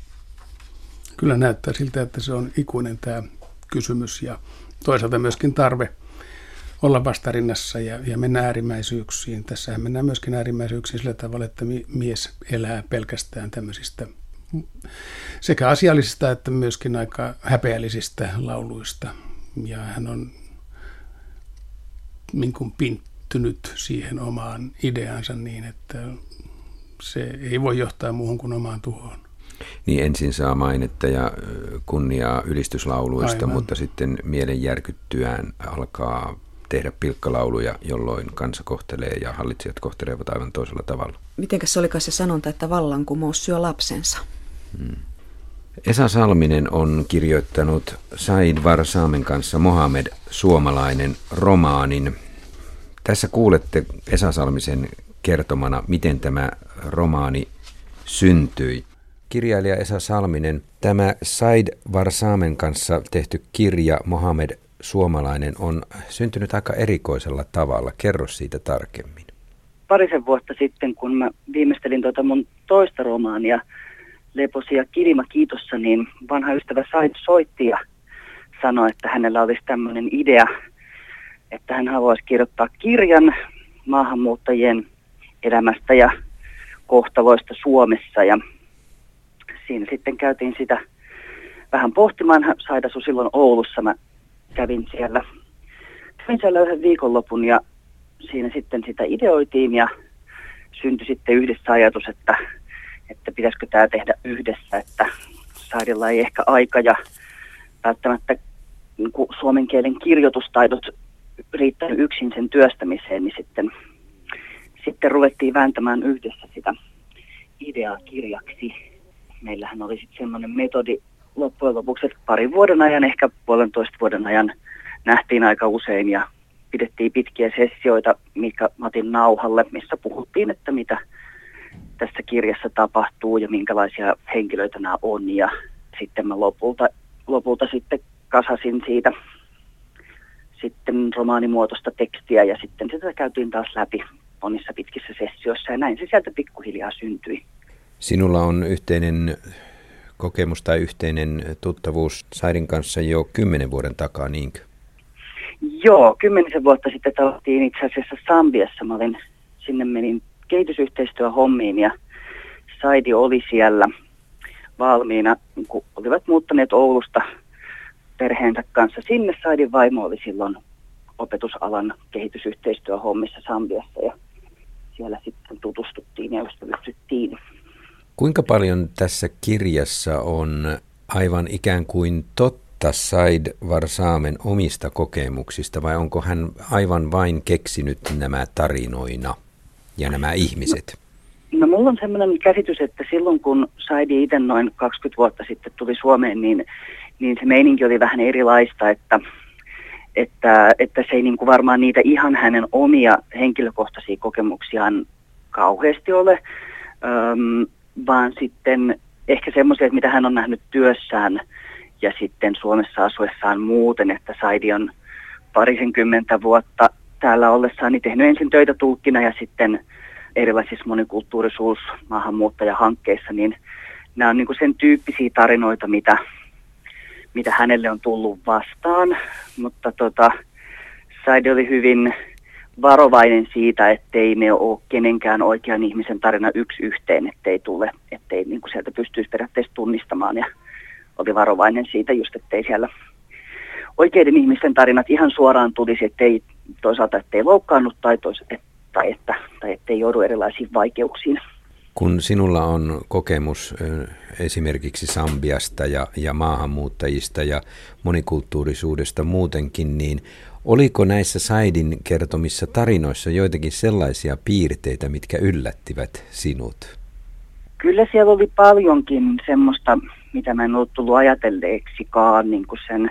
[SPEAKER 3] Kyllä näyttää siltä, että se on ikuinen tämä kysymys ja toisaalta myöskin tarve olla vastarinnassa ja, ja mennä äärimmäisyyksiin. Tässähän mennään myöskin äärimmäisyyksiin sillä tavalla, että mies elää pelkästään tämmöisistä sekä asiallisista että myöskin aika häpeällisistä lauluista. Ja hän on niin kuin pinttynyt siihen omaan ideansa niin, että se ei voi johtaa muuhun kuin omaan tuhoon
[SPEAKER 1] niin ensin saa mainetta ja kunniaa ylistyslauluista, Aivan. mutta sitten mielen järkyttyään alkaa tehdä pilkkalauluja, jolloin kansa kohtelee ja hallitsijat kohtelevat aivan toisella tavalla.
[SPEAKER 2] Mitenkäs se olikaan se sanonta, että vallankumous syö lapsensa? Hmm.
[SPEAKER 1] Esa Salminen on kirjoittanut Said Varsaamen kanssa Mohamed suomalainen romaanin. Tässä kuulette Esa Salmisen kertomana, miten tämä romaani syntyi kirjailija Esa Salminen. Tämä Said Varsaamen kanssa tehty kirja Mohamed Suomalainen on syntynyt aika erikoisella tavalla. Kerro siitä tarkemmin.
[SPEAKER 4] Parisen vuotta sitten, kun mä viimeistelin tuota mun toista romaania, Leposia Kilima kiitossa, niin vanha ystävä Said soitti ja sanoi, että hänellä olisi tämmöinen idea, että hän haluaisi kirjoittaa kirjan maahanmuuttajien elämästä ja kohtaloista Suomessa. Ja siinä sitten käytiin sitä vähän pohtimaan. Saida asu silloin Oulussa. Mä kävin siellä, kävin siellä yhden viikonlopun ja siinä sitten sitä ideoitiin ja syntyi sitten yhdessä ajatus, että, että pitäisikö tämä tehdä yhdessä, että Saidilla ei ehkä aika ja välttämättä niin kuin suomen kielen kirjoitustaidot riittänyt yksin sen työstämiseen, niin sitten, sitten ruvettiin vääntämään yhdessä sitä ideaa kirjaksi. Meillähän oli sitten semmoinen metodi loppujen lopuksi, että parin vuoden ajan, ehkä puolentoista vuoden ajan nähtiin aika usein ja pidettiin pitkiä sessioita Mika Matin nauhalle, missä puhuttiin, että mitä tässä kirjassa tapahtuu ja minkälaisia henkilöitä nämä on. Ja sitten mä lopulta, lopulta sitten kasasin siitä sitten romaanimuotoista tekstiä ja sitten sitä käytiin taas läpi monissa pitkissä sessioissa ja näin se sieltä pikkuhiljaa syntyi.
[SPEAKER 1] Sinulla on yhteinen kokemus tai yhteinen tuttavuus Saidin kanssa jo kymmenen vuoden takaa, niinkö?
[SPEAKER 4] Joo, kymmenisen vuotta sitten tavattiin itse asiassa Sambiassa. Mä olin, sinne menin kehitysyhteistyöhommiin ja Saidi oli siellä valmiina, kun olivat muuttaneet Oulusta perheensä kanssa sinne. Saidin vaimo oli silloin opetusalan kehitysyhteistyöhommissa Sambiassa ja siellä sitten tutustuttiin ja ystävystyttiin.
[SPEAKER 1] Kuinka paljon tässä kirjassa on aivan ikään kuin totta Said Varsaamen omista kokemuksista vai onko hän aivan vain keksinyt nämä tarinoina ja nämä ihmiset?
[SPEAKER 4] No, no mulla on sellainen käsitys, että silloin kun Saidi itse noin 20 vuotta sitten tuli Suomeen, niin, niin se meininki oli vähän erilaista, että, että, että se ei niin kuin varmaan niitä ihan hänen omia henkilökohtaisia kokemuksiaan kauheasti ole, äm, vaan sitten ehkä semmoisia, mitä hän on nähnyt työssään ja sitten Suomessa asuessaan muuten, että Saidi on parisenkymmentä vuotta täällä ollessaan niin tehnyt ensin töitä tulkkina ja sitten erilaisissa monikulttuurisuus maahanmuuttajahankkeissa, niin nämä on niin kuin sen tyyppisiä tarinoita, mitä, mitä hänelle on tullut vastaan, mutta tota, Saidi oli hyvin varovainen siitä, ettei ne ole kenenkään oikean ihmisen tarina yksi yhteen, ettei tule, ettei niin kuin sieltä pystyisi periaatteessa tunnistamaan. Ja oli varovainen siitä just, ettei siellä oikeiden ihmisten tarinat ihan suoraan tulisi, ettei toisaalta ettei loukkaannut tai, tois, et, tai, että, tai ettei joudu erilaisiin vaikeuksiin.
[SPEAKER 1] Kun sinulla on kokemus esimerkiksi Sambiasta ja, ja maahanmuuttajista ja monikulttuurisuudesta muutenkin, niin oliko näissä Saidin kertomissa tarinoissa joitakin sellaisia piirteitä, mitkä yllättivät sinut?
[SPEAKER 4] Kyllä siellä oli paljonkin semmoista, mitä mä en ollut tullut ajatelleeksikaan niin kuin sen,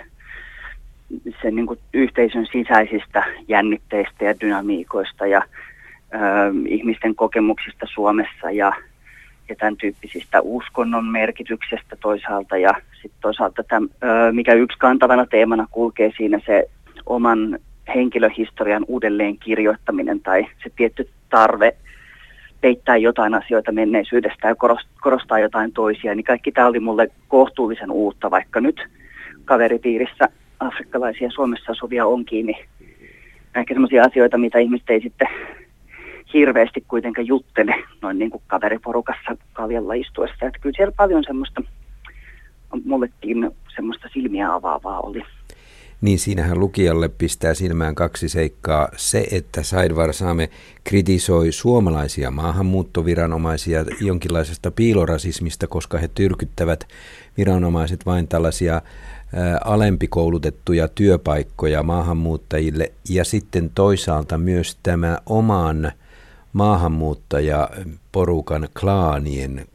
[SPEAKER 4] sen niin kuin yhteisön sisäisistä jännitteistä ja dynamiikoista ja ö, ihmisten kokemuksista Suomessa ja, ja tämän tyyppisistä uskonnon merkityksestä toisaalta. Ja sitten toisaalta tämän, ö, mikä yksi kantavana teemana kulkee siinä se oman henkilöhistorian uudelleen kirjoittaminen tai se tietty tarve peittää jotain asioita menneisyydestä ja korostaa jotain toisia, niin kaikki tämä oli mulle kohtuullisen uutta, vaikka nyt kaveripiirissä afrikkalaisia Suomessa asuvia onkin, niin ehkä sellaisia asioita, mitä ihmiset ei sitten hirveästi kuitenkaan juttele noin niin kuin kaveriporukassa kaljalla istuessa. Että kyllä siellä paljon semmoista, mullekin semmoista silmiä avaavaa oli
[SPEAKER 1] niin siinähän lukijalle pistää silmään kaksi seikkaa. Se, että Said Varsame kritisoi suomalaisia maahanmuuttoviranomaisia jonkinlaisesta piilorasismista, koska he tyrkyttävät viranomaiset vain tällaisia alempikoulutettuja työpaikkoja maahanmuuttajille ja sitten toisaalta myös tämä oman maahanmuuttajaporukan klaanien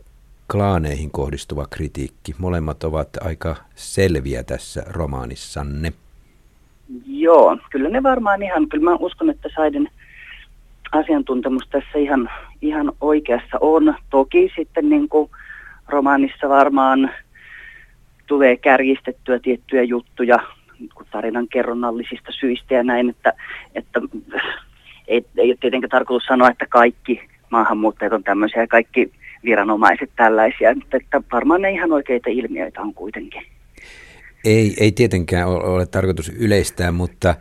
[SPEAKER 1] klaaneihin kohdistuva kritiikki. Molemmat ovat aika selviä tässä romaanissanne.
[SPEAKER 4] Joo, kyllä ne varmaan ihan, kyllä mä uskon, että Saiden asiantuntemus tässä ihan, ihan oikeassa on. Toki sitten niin kuin romaanissa varmaan tulee kärjistettyä tiettyjä juttuja tarinan kerronnallisista syistä ja näin, että, että ei, ei ole tietenkään tarkoitus sanoa, että kaikki maahanmuuttajat on tämmöisiä ja kaikki viranomaiset tällaisia, mutta että varmaan ne ihan oikeita ilmiöitä on kuitenkin.
[SPEAKER 1] Ei, ei tietenkään ole tarkoitus yleistää, mutta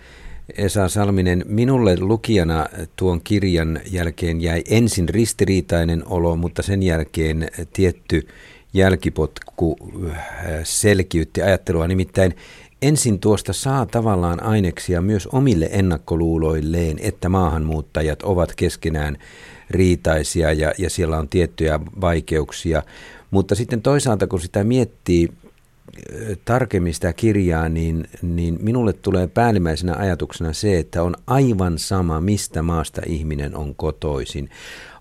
[SPEAKER 1] Esa Salminen, minulle lukijana tuon kirjan jälkeen jäi ensin ristiriitainen olo, mutta sen jälkeen tietty jälkipotku äh, selkiytti ajattelua. Nimittäin ensin tuosta saa tavallaan aineksia myös omille ennakkoluuloilleen, että maahanmuuttajat ovat keskenään riitaisia ja, ja siellä on tiettyjä vaikeuksia. Mutta sitten toisaalta, kun sitä miettii tarkemmin sitä kirjaa, niin, niin minulle tulee päällimmäisenä ajatuksena se, että on aivan sama, mistä maasta ihminen on kotoisin.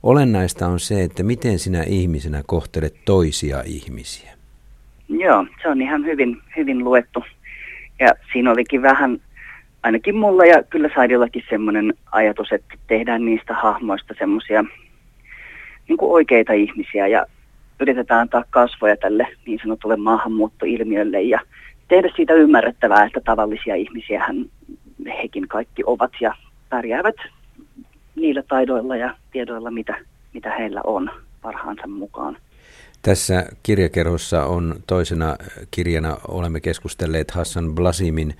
[SPEAKER 1] Olennaista on se, että miten sinä ihmisenä kohtelet toisia ihmisiä.
[SPEAKER 4] Joo, se on ihan hyvin, hyvin luettu. Ja siinä olikin vähän, ainakin mulla ja kyllä Saidillakin semmoinen ajatus, että tehdään niistä hahmoista semmoisia niin oikeita ihmisiä ja yritetään antaa kasvoja tälle niin sanotulle maahanmuuttoilmiölle ja tehdä siitä ymmärrettävää, että tavallisia ihmisiä hekin kaikki ovat ja pärjäävät niillä taidoilla ja tiedoilla, mitä, mitä heillä on parhaansa mukaan.
[SPEAKER 1] Tässä kirjakerhossa on toisena kirjana, olemme keskustelleet Hassan Blasimin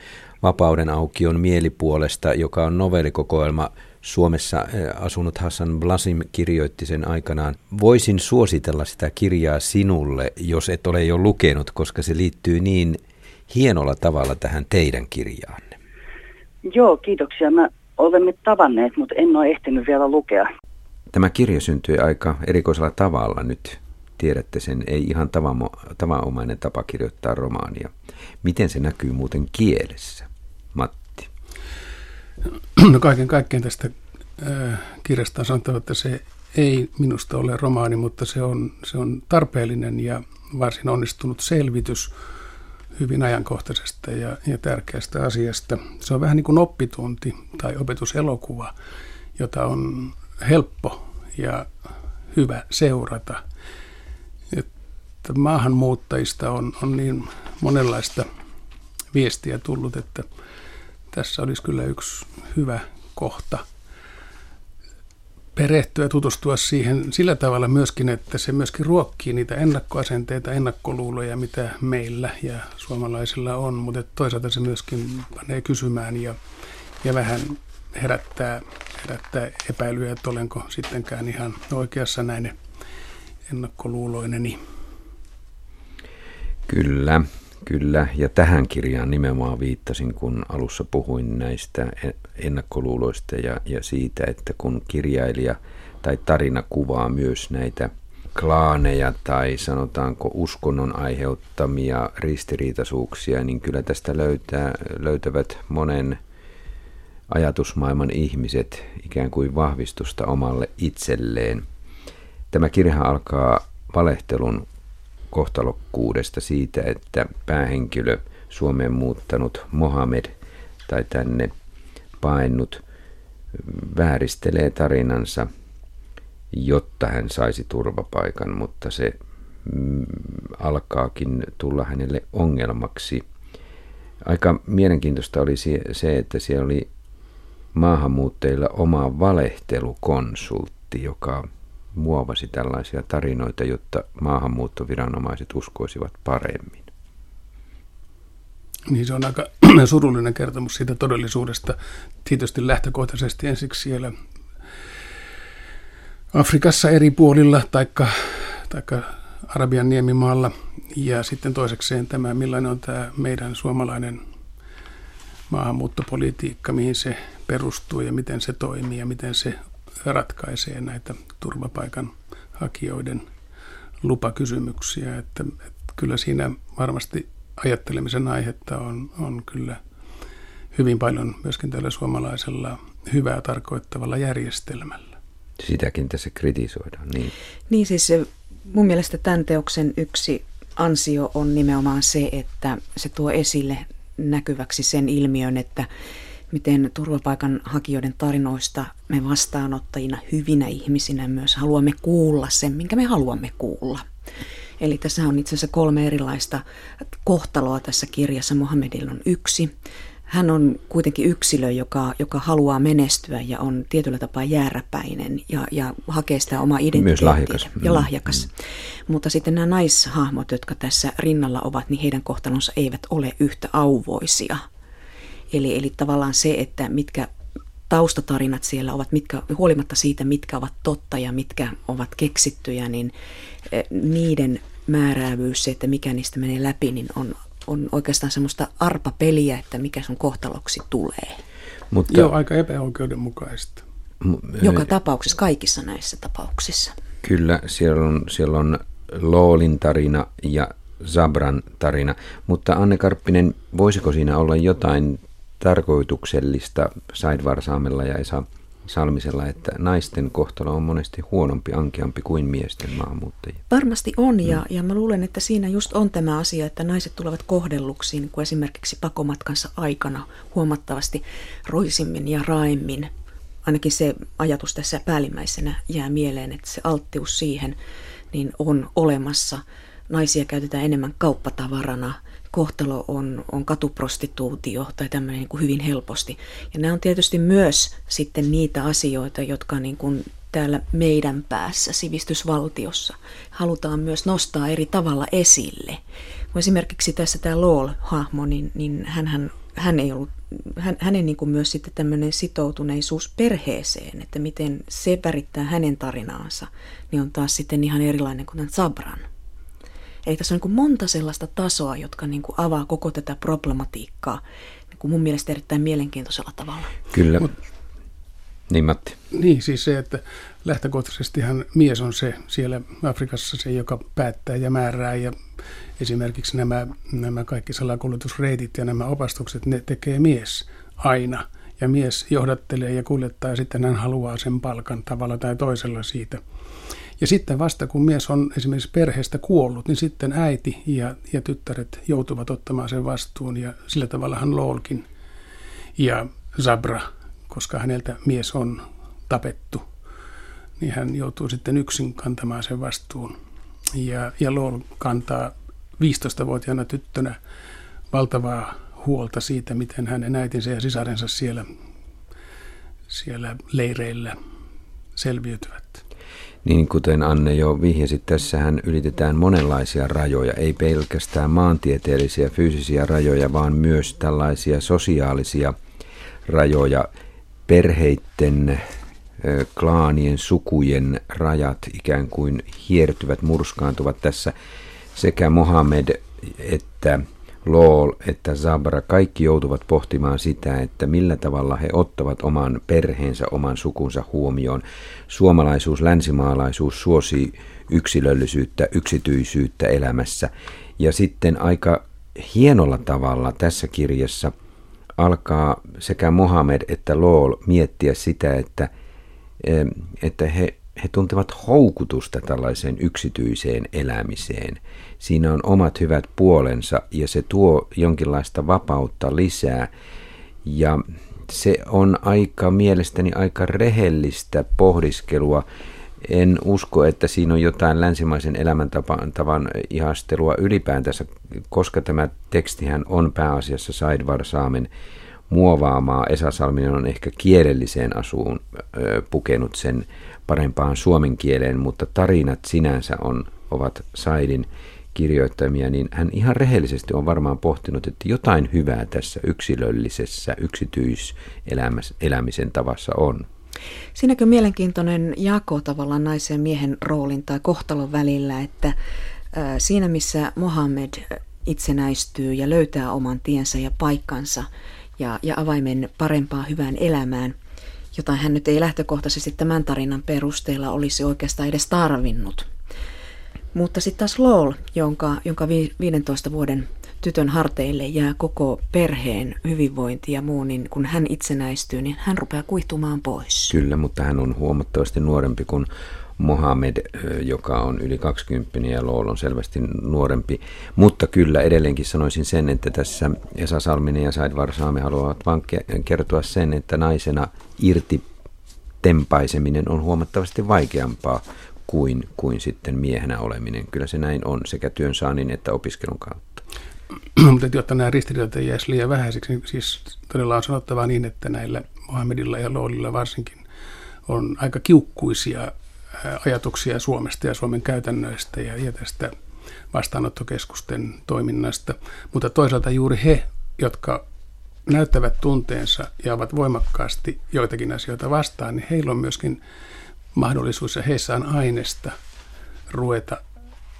[SPEAKER 1] Vapauden aukion mielipuolesta, joka on novellikokoelma Suomessa eh, asunut Hassan Blasim kirjoitti sen aikanaan. Voisin suositella sitä kirjaa sinulle, jos et ole jo lukenut, koska se liittyy niin hienolla tavalla tähän teidän kirjaanne.
[SPEAKER 4] Joo, kiitoksia. Mä olemme tavanneet, mutta en ole ehtinyt vielä lukea.
[SPEAKER 1] Tämä kirja syntyi aika erikoisella tavalla nyt. Tiedätte sen, ei ihan tavamo, tavanomainen tapa kirjoittaa romaania. Miten se näkyy muuten kielessä, Matti?
[SPEAKER 3] No kaiken kaikkiaan tästä äh, kirjasta on sanottava, että se ei minusta ole romaani, mutta se on, se on tarpeellinen ja varsin onnistunut selvitys hyvin ajankohtaisesta ja, ja tärkeästä asiasta. Se on vähän niin kuin oppitunti tai opetuselokuva, jota on helppo ja hyvä seurata. Että maahanmuuttajista on, on niin monenlaista viestiä tullut, että tässä olisi kyllä yksi hyvä kohta perehtyä ja tutustua siihen sillä tavalla myöskin, että se myöskin ruokkii niitä ennakkoasenteita, ennakkoluuloja, mitä meillä ja suomalaisilla on, mutta toisaalta se myöskin panee kysymään ja, ja vähän herättää, herättää epäilyä, että olenko sittenkään ihan oikeassa näin ennakkoluuloineni.
[SPEAKER 1] Kyllä, kyllä. Ja tähän kirjaan nimenomaan viittasin, kun alussa puhuin näistä ennakkoluuloista ja, ja siitä, että kun kirjailija tai tarina kuvaa myös näitä klaaneja tai sanotaanko uskonnon aiheuttamia ristiriitaisuuksia, niin kyllä tästä löytää, löytävät monen ajatusmaailman ihmiset ikään kuin vahvistusta omalle itselleen. Tämä kirja alkaa valehtelun kohtalokkuudesta siitä, että päähenkilö Suomeen muuttanut Mohamed tai tänne painut vääristelee tarinansa, jotta hän saisi turvapaikan, mutta se mm, alkaakin tulla hänelle ongelmaksi. Aika mielenkiintoista oli se, että siellä oli maahanmuuttajilla oma valehtelukonsultti, joka muovasi tällaisia tarinoita, jotta maahanmuuttoviranomaiset uskoisivat paremmin.
[SPEAKER 3] Niin se on aika surullinen kertomus siitä todellisuudesta. Tietysti lähtökohtaisesti ensiksi siellä Afrikassa eri puolilla, taikka, taikka Arabian niemimaalla. Ja sitten toisekseen tämä, millainen on tämä meidän suomalainen maahanmuuttopolitiikka, mihin se perustuu ja miten se toimii ja miten se ratkaisee näitä turvapaikan hakijoiden lupakysymyksiä. Että, että kyllä siinä varmasti ajattelemisen aihetta on, on kyllä hyvin paljon myöskin tällä suomalaisella hyvää tarkoittavalla järjestelmällä.
[SPEAKER 1] Sitäkin tässä kritisoidaan. Niin,
[SPEAKER 2] niin siis mun mielestä tämän teoksen yksi ansio on nimenomaan se, että se tuo esille näkyväksi sen ilmiön, että miten turvapaikanhakijoiden tarinoista me vastaanottajina, hyvinä ihmisinä myös haluamme kuulla sen, minkä me haluamme kuulla. Eli tässä on itse asiassa kolme erilaista kohtaloa tässä kirjassa. Mohamedilla on yksi. Hän on kuitenkin yksilö, joka, joka haluaa menestyä ja on tietyllä tapaa jääräpäinen ja, ja hakee sitä omaa identiteettiä.
[SPEAKER 1] Myös lahjakas.
[SPEAKER 2] Ja lahjakas. Mm. Mutta sitten nämä naishahmot, jotka tässä rinnalla ovat, niin heidän kohtalonsa eivät ole yhtä auvoisia – Eli, eli tavallaan se, että mitkä taustatarinat siellä ovat, mitkä, huolimatta siitä, mitkä ovat totta ja mitkä ovat keksittyjä, niin eh, niiden määräävyys, se, että mikä niistä menee läpi, niin on, on oikeastaan semmoista arpapeliä, että mikä sun kohtaloksi tulee.
[SPEAKER 3] Mutta, Joo, aika epäoikeudenmukaista.
[SPEAKER 2] Joka tapauksessa, kaikissa näissä tapauksissa.
[SPEAKER 1] Kyllä, siellä on, siellä on Loolin tarina ja Zabran tarina, mutta Anne Karppinen, voisiko siinä olla jotain tarkoituksellista Saidvar-saamella ja Esa Salmisella, että naisten kohtalo on monesti huonompi, ankeampi kuin miesten maahanmuuttajia?
[SPEAKER 2] Varmasti on, ja, mm. ja mä luulen, että siinä just on tämä asia, että naiset tulevat kohdelluksi niin kuin esimerkiksi pakomatkansa aikana huomattavasti roisimmin ja raemmin. Ainakin se ajatus tässä päällimmäisenä jää mieleen, että se alttius siihen niin on olemassa. Naisia käytetään enemmän kauppatavarana – kohtalo on, on katuprostituutio tai tämmöinen niin kuin hyvin helposti. Ja nämä on tietysti myös sitten niitä asioita, jotka niin kuin täällä meidän päässä sivistysvaltiossa halutaan myös nostaa eri tavalla esille. Kun esimerkiksi tässä tämä Lol-hahmo, niin, niin hän, hän ei ollut hän, hänen niin kuin myös sitten tämmöinen sitoutuneisuus perheeseen, että miten se värittää hänen tarinaansa, niin on taas sitten ihan erilainen kuin tämän Sabran. Eli tässä on niin monta sellaista tasoa, jotka niin kuin avaa koko tätä problematiikkaa niin kuin mun mielestä erittäin mielenkiintoisella tavalla.
[SPEAKER 1] Kyllä. Mut, niin Matti.
[SPEAKER 3] Niin, siis se, että lähtökohtaisestihan mies on se siellä Afrikassa se, joka päättää ja määrää ja esimerkiksi nämä, nämä kaikki salakuljetusreitit ja nämä opastukset, ne tekee mies aina. Ja mies johdattelee ja kuljettaa ja sitten hän haluaa sen palkan tavalla tai toisella siitä. Ja sitten vasta kun mies on esimerkiksi perheestä kuollut, niin sitten äiti ja, ja tyttäret joutuvat ottamaan sen vastuun ja sillä tavalla hän Loolkin ja Zabra, koska häneltä mies on tapettu, niin hän joutuu sitten yksin kantamaan sen vastuun. Ja, ja Lool kantaa 15-vuotiaana tyttönä valtavaa huolta siitä, miten hänen äitinsä ja sisarensa siellä, siellä leireillä selviytyvät.
[SPEAKER 1] Niin kuten Anne jo vihjasi, tässähän ylitetään monenlaisia rajoja, ei pelkästään maantieteellisiä fyysisiä rajoja, vaan myös tällaisia sosiaalisia rajoja, perheitten, klaanien, sukujen rajat ikään kuin hiertyvät, murskaantuvat tässä. Sekä Mohammed että Lool että Zabra, kaikki joutuvat pohtimaan sitä, että millä tavalla he ottavat oman perheensä, oman sukunsa huomioon. Suomalaisuus, länsimaalaisuus suosii yksilöllisyyttä, yksityisyyttä elämässä. Ja sitten aika hienolla tavalla tässä kirjassa alkaa sekä Mohamed että Lool miettiä sitä, että, että he, he tuntevat houkutusta tällaiseen yksityiseen elämiseen – Siinä on omat hyvät puolensa ja se tuo jonkinlaista vapautta lisää. Ja se on aika mielestäni aika rehellistä pohdiskelua. En usko, että siinä on jotain länsimaisen elämäntavan ihastelua ylipäätänsä, koska tämä tekstihän on pääasiassa Saidvar Saamen muovaamaa. Esa Salminen on ehkä kielelliseen asuun pukenut sen parempaan suomen kieleen, mutta tarinat sinänsä on, ovat Saidin kirjoittamia, niin hän ihan rehellisesti on varmaan pohtinut, että jotain hyvää tässä yksilöllisessä yksityiselämisen tavassa on.
[SPEAKER 2] Siinäkö mielenkiintoinen jako tavallaan naisen miehen roolin tai kohtalon välillä, että siinä missä Mohammed itsenäistyy ja löytää oman tiensä ja paikkansa ja, ja avaimen parempaan hyvään elämään, jota hän nyt ei lähtökohtaisesti tämän tarinan perusteella olisi oikeastaan edes tarvinnut – mutta sitten taas Lol, jonka, jonka 15 vuoden tytön harteille jää koko perheen hyvinvointi ja muu, niin kun hän itsenäistyy, niin hän rupeaa kuihtumaan pois.
[SPEAKER 1] Kyllä, mutta hän on huomattavasti nuorempi kuin Mohamed, joka on yli 20 ja Lool on selvästi nuorempi. Mutta kyllä edelleenkin sanoisin sen, että tässä Esa Salminen ja Said Varsaami haluavat vain kertoa sen, että naisena irti tempaiseminen on huomattavasti vaikeampaa kuin, kuin sitten miehenä oleminen. Kyllä se näin on sekä työn saannin että opiskelun kautta.
[SPEAKER 3] Mutta jotta nämä ristiriidat ei jäisi liian vähäisiksi, niin siis todella on sanottava niin, että näillä Mohamedilla ja Loolilla varsinkin on aika kiukkuisia ajatuksia Suomesta ja Suomen käytännöistä ja, tästä vastaanottokeskusten toiminnasta. Mutta toisaalta juuri he, jotka näyttävät tunteensa ja ovat voimakkaasti joitakin asioita vastaan, niin heillä on myöskin mahdollisuus ja heissä on aineesta ruveta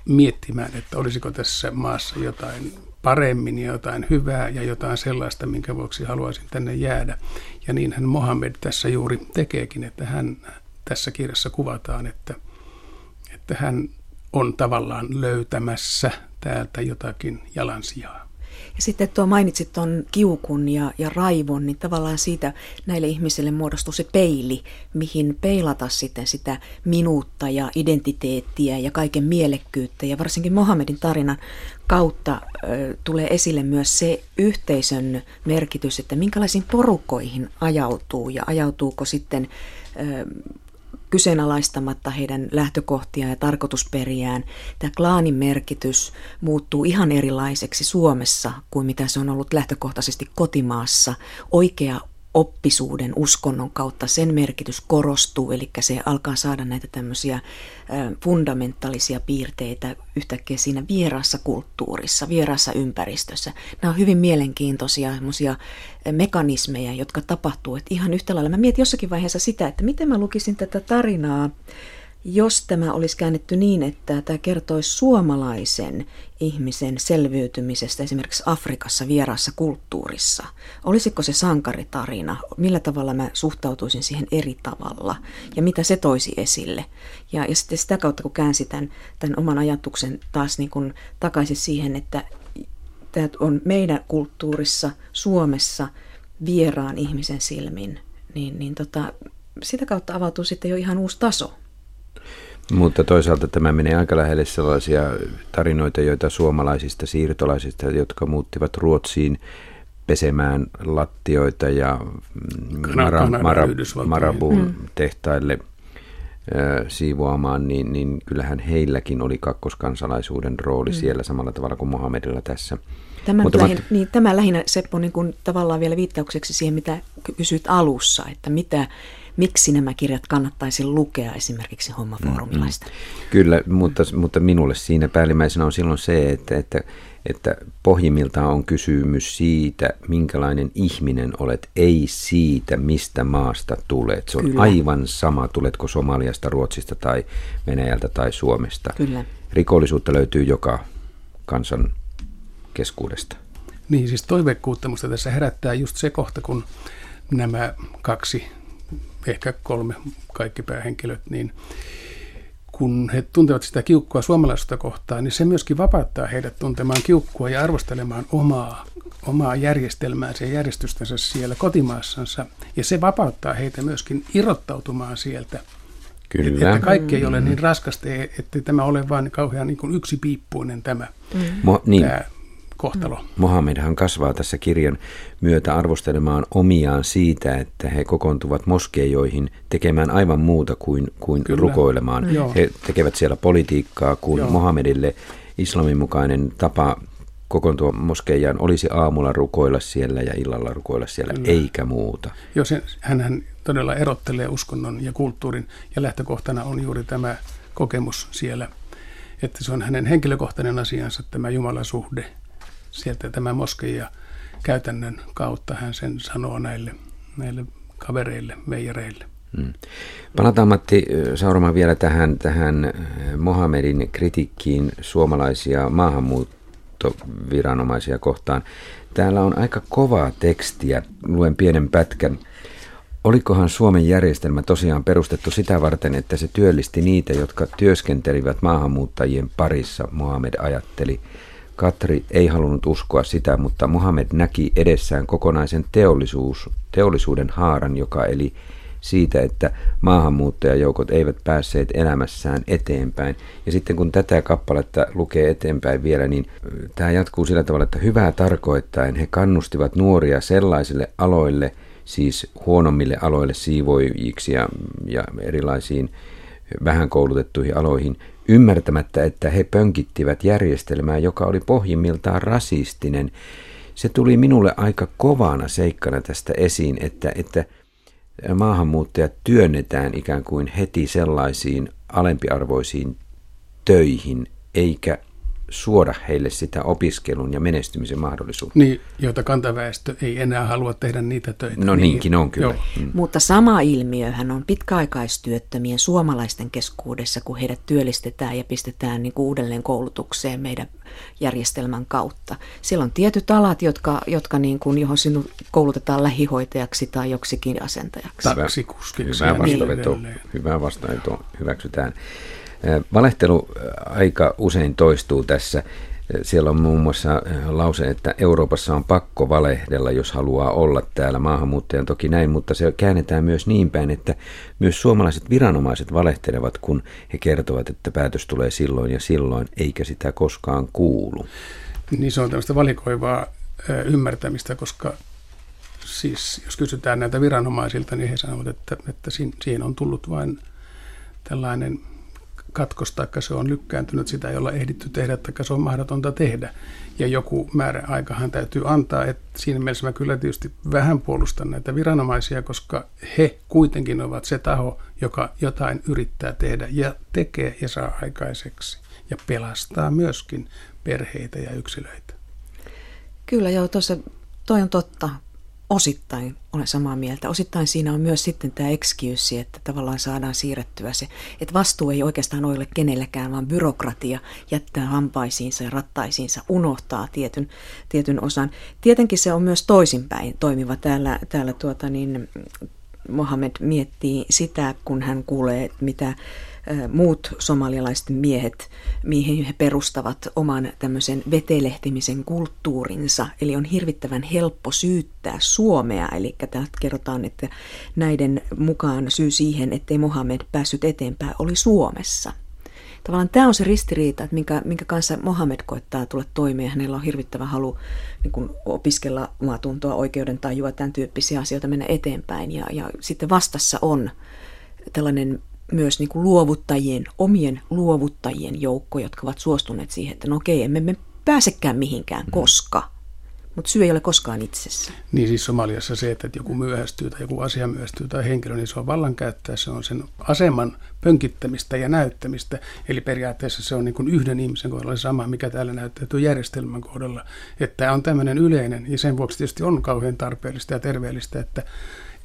[SPEAKER 3] miettimään, että olisiko tässä maassa jotain paremmin ja jotain hyvää ja jotain sellaista, minkä vuoksi haluaisin tänne jäädä. Ja niinhän Mohammed tässä juuri tekeekin, että hän tässä kirjassa kuvataan, että, että hän on tavallaan löytämässä täältä jotakin jalansijaa.
[SPEAKER 2] Ja sitten tuo mainitsit tuon kiukun ja, ja raivon, niin tavallaan siitä näille ihmisille muodostuu se peili, mihin peilata sitten sitä minuutta ja identiteettiä ja kaiken mielekkyyttä. Ja varsinkin Mohamedin tarinan kautta ö, tulee esille myös se yhteisön merkitys, että minkälaisiin porukoihin ajautuu ja ajautuuko sitten ö, kyseenalaistamatta heidän lähtökohtiaan ja tarkoitusperiään. Tämä klaanin merkitys muuttuu ihan erilaiseksi Suomessa kuin mitä se on ollut lähtökohtaisesti kotimaassa. Oikea oppisuuden, uskonnon kautta sen merkitys korostuu, eli se alkaa saada näitä tämmöisiä fundamentaalisia piirteitä yhtäkkiä siinä vieraassa kulttuurissa, vieraassa ympäristössä. Nämä on hyvin mielenkiintoisia mekanismeja, jotka tapahtuu. Että ihan yhtä lailla mä mietin jossakin vaiheessa sitä, että miten mä lukisin tätä tarinaa jos tämä olisi käännetty niin, että tämä kertoisi suomalaisen ihmisen selviytymisestä esimerkiksi Afrikassa vieraassa kulttuurissa, olisiko se sankaritarina? Millä tavalla mä suhtautuisin siihen eri tavalla ja mitä se toisi esille? Ja, ja sitten sitä kautta, kun käänsi tämän, tämän oman ajatuksen taas niin kuin takaisin siihen, että tämä on meidän kulttuurissa Suomessa vieraan ihmisen silmin, niin, niin tota, sitä kautta avautuu sitten jo ihan uusi taso
[SPEAKER 1] Mutta toisaalta tämä menee aika lähelle sellaisia tarinoita, joita suomalaisista siirtolaisista, jotka muuttivat Ruotsiin pesemään lattioita ja mara, mara, marabun mm. tehtaille siivoamaan, niin, niin kyllähän heilläkin oli kakkoskansalaisuuden rooli mm. siellä samalla tavalla kuin Mohamedilla tässä.
[SPEAKER 2] Tämä, Mutta lähin, niin, tämä lähinnä, Seppo, niin kuin tavallaan vielä viittaukseksi siihen, mitä kysyit alussa, että mitä, miksi nämä kirjat kannattaisi lukea esimerkiksi hommafoorumilaista? Mm-hmm.
[SPEAKER 1] Kyllä, mutta, mutta minulle siinä päällimmäisenä on silloin se, että, että, että pohjimmiltaan on kysymys siitä, minkälainen ihminen olet, ei siitä, mistä maasta tulet. Se on Kyllä. aivan sama, tuletko Somaliasta, Ruotsista tai Venäjältä tai Suomesta.
[SPEAKER 2] Kyllä.
[SPEAKER 1] Rikollisuutta löytyy joka kansan keskuudesta.
[SPEAKER 3] Niin, siis toiveikkuutta musta tässä herättää just se kohta, kun nämä kaksi, ehkä kolme kaikki päähenkilöt, niin kun he tuntevat sitä kiukkua suomalaisuutta kohtaan, niin se myöskin vapauttaa heidät tuntemaan kiukkua ja arvostelemaan omaa, omaa järjestelmäänsä ja järjestystänsä siellä kotimaassansa. Ja se vapauttaa heitä myöskin irrottautumaan sieltä.
[SPEAKER 1] Kyllä.
[SPEAKER 3] Että kaikki ei ole niin raskasta, että tämä ole vain kauhean niin kuin yksipiippuinen tämä, mm.
[SPEAKER 1] Mo, niin. tämä
[SPEAKER 3] kohtalo.
[SPEAKER 1] Mohamedhan kasvaa tässä kirjan myötä arvostelemaan omiaan siitä, että he kokoontuvat moskeijoihin tekemään aivan muuta kuin, kuin rukoilemaan. Mm. He tekevät siellä politiikkaa, kun Joo. Mohamedille islamin mukainen tapa kokoontua moskeijaan olisi aamulla rukoilla siellä ja illalla rukoilla siellä, Kyllä. eikä muuta.
[SPEAKER 3] Joo, hän todella erottelee uskonnon ja kulttuurin, ja lähtökohtana on juuri tämä kokemus siellä, että se on hänen henkilökohtainen asiansa, tämä Jumalasuhde, sieltä tämä moskeija käytännön kautta hän sen sanoo näille, näille kavereille, meijereille. Hmm.
[SPEAKER 1] Palataan Matti Saurama vielä tähän, tähän Mohamedin kritiikkiin suomalaisia maahanmuuttoviranomaisia kohtaan. Täällä on aika kovaa tekstiä. Luen pienen pätkän. Olikohan Suomen järjestelmä tosiaan perustettu sitä varten, että se työllisti niitä, jotka työskentelivät maahanmuuttajien parissa, Mohamed ajatteli. Katri ei halunnut uskoa sitä, mutta Muhammed näki edessään kokonaisen teollisuus, teollisuuden haaran, joka eli siitä, että maahanmuuttajajoukot eivät päässeet elämässään eteenpäin. Ja sitten kun tätä kappaletta lukee eteenpäin vielä, niin tämä jatkuu sillä tavalla, että hyvää tarkoittaen he kannustivat nuoria sellaisille aloille, siis huonommille aloille siivoijiksi ja, ja erilaisiin vähän koulutettuihin aloihin, ymmärtämättä, että he pönkittivät järjestelmää, joka oli pohjimmiltaan rasistinen. Se tuli minulle aika kovana seikkana tästä esiin, että, että maahanmuuttajat työnnetään ikään kuin heti sellaisiin alempiarvoisiin töihin, eikä suoda heille sitä opiskelun ja menestymisen mahdollisuutta.
[SPEAKER 3] Niin, joita kantaväestö ei enää halua tehdä niitä töitä.
[SPEAKER 1] No niin, niinkin on kyllä.
[SPEAKER 2] Mm. Mutta sama ilmiöhän on pitkäaikaistyöttömien suomalaisten keskuudessa, kun heidät työllistetään ja pistetään niin kuin uudelleen koulutukseen meidän järjestelmän kautta. Siellä on tietyt alat, jotka, jotka niin kuin, johon sinut koulutetaan lähihoitajaksi tai joksikin asentajaksi.
[SPEAKER 3] Taksikuskiksi.
[SPEAKER 1] Hyvä vastaveto, niin hyvä vastaveto hyväksytään. Valehtelu aika usein toistuu tässä. Siellä on muun muassa lause, että Euroopassa on pakko valehdella, jos haluaa olla täällä maahanmuuttajan. Toki näin, mutta se käännetään myös niin päin, että myös suomalaiset viranomaiset valehtelevat, kun he kertovat, että päätös tulee silloin ja silloin, eikä sitä koskaan kuulu.
[SPEAKER 3] Niin se on tämmöistä valikoivaa ymmärtämistä, koska siis jos kysytään näitä viranomaisilta, niin he sanovat, että, että siihen on tullut vain tällainen katkos, tai se on lykkääntynyt, sitä ei olla ehditty tehdä, tai se on mahdotonta tehdä. Ja joku määräaikahan täytyy antaa, että siinä mielessä mä kyllä tietysti vähän puolustan näitä viranomaisia, koska he kuitenkin ovat se taho, joka jotain yrittää tehdä ja tekee ja saa aikaiseksi. Ja pelastaa myöskin perheitä ja yksilöitä.
[SPEAKER 2] Kyllä joo, tuossa toi on totta osittain olen samaa mieltä. Osittain siinä on myös sitten tämä excuse, että tavallaan saadaan siirrettyä se, että vastuu ei oikeastaan ole kenellekään, vaan byrokratia jättää hampaisiinsa ja rattaisiinsa, unohtaa tietyn, tietyn osan. Tietenkin se on myös toisinpäin toimiva täällä, täällä tuota niin, Mohammed miettii sitä, kun hän kuulee, mitä muut somalialaiset miehet, mihin he perustavat oman tämmöisen vetelehtimisen kulttuurinsa. Eli on hirvittävän helppo syyttää Suomea. Eli täältä kerrotaan, että näiden mukaan syy siihen, ettei Mohammed päässyt eteenpäin, oli Suomessa – tavallaan tämä on se ristiriita, että minkä, minkä kanssa Mohammed koettaa tulla toimeen. Hänellä on hirvittävä halu niin kuin opiskella maatuntoa, oikeuden tajua, tämän tyyppisiä asioita mennä eteenpäin. Ja, ja sitten vastassa on tällainen myös niin kuin luovuttajien, omien luovuttajien joukko, jotka ovat suostuneet siihen, että no okei, emme me pääsekään mihinkään, mm. koska mutta syy ei ole koskaan itsessä.
[SPEAKER 3] Niin siis Somaliassa se, että joku myöhästyy tai joku asia myöhästyy tai henkilö, niin se on vallankäyttöä, se on sen aseman pönkittämistä ja näyttämistä. Eli periaatteessa se on niin kuin yhden ihmisen kohdalla sama, mikä täällä näyttäytyy järjestelmän kohdalla. Että tämä on tämmöinen yleinen ja sen vuoksi tietysti on kauhean tarpeellista ja terveellistä, että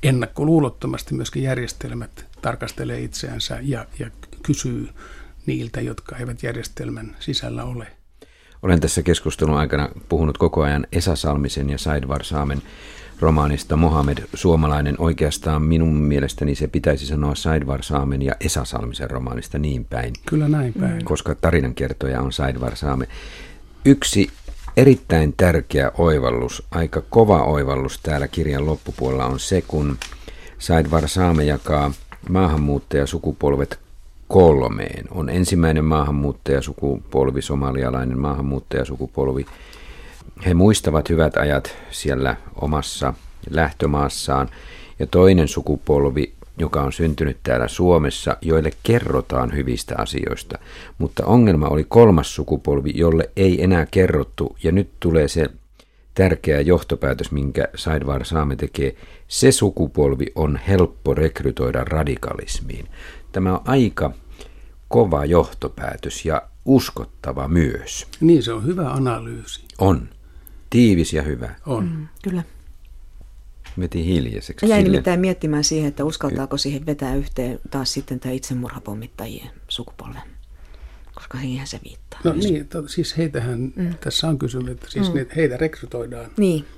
[SPEAKER 3] ennakkoluulottomasti myöskin järjestelmät tarkastelee itseänsä ja, ja kysyy niiltä, jotka eivät järjestelmän sisällä ole.
[SPEAKER 1] Olen tässä keskustelun aikana puhunut koko ajan Esa Salmisen ja Saidvar Saamen romaanista Mohamed Suomalainen. Oikeastaan minun mielestäni se pitäisi sanoa Saidvar Saamen ja Esa Salmisen romaanista niin päin.
[SPEAKER 3] Kyllä näin päin.
[SPEAKER 1] Koska tarinankertoja on Saidvar Saame. Yksi erittäin tärkeä oivallus, aika kova oivallus täällä kirjan loppupuolella on se, kun Saidvar Saame jakaa maahanmuuttajasukupolvet kolmeen. On ensimmäinen maahanmuuttajasukupolvi, somalialainen maahanmuuttajasukupolvi. He muistavat hyvät ajat siellä omassa lähtömaassaan. Ja toinen sukupolvi, joka on syntynyt täällä Suomessa, joille kerrotaan hyvistä asioista. Mutta ongelma oli kolmas sukupolvi, jolle ei enää kerrottu. Ja nyt tulee se tärkeä johtopäätös, minkä Saidvar Saame tekee. Se sukupolvi on helppo rekrytoida radikalismiin. Tämä on aika kova johtopäätös ja uskottava myös.
[SPEAKER 3] Niin, se on hyvä analyysi.
[SPEAKER 1] On. Tiivis ja hyvä.
[SPEAKER 3] On. Mm,
[SPEAKER 2] kyllä.
[SPEAKER 1] Veti hiljaiseksi.
[SPEAKER 2] Jäin nimittäin miettimään siihen, että uskaltaako siihen vetää yhteen taas sitten tämä itsemurhapommittajien sukupolven. Koska siihen se viittaa.
[SPEAKER 3] No myös. niin, to, siis heitähän mm. tässä on kysymys, että siis mm. heitä rekrytoidaan.
[SPEAKER 2] Niin.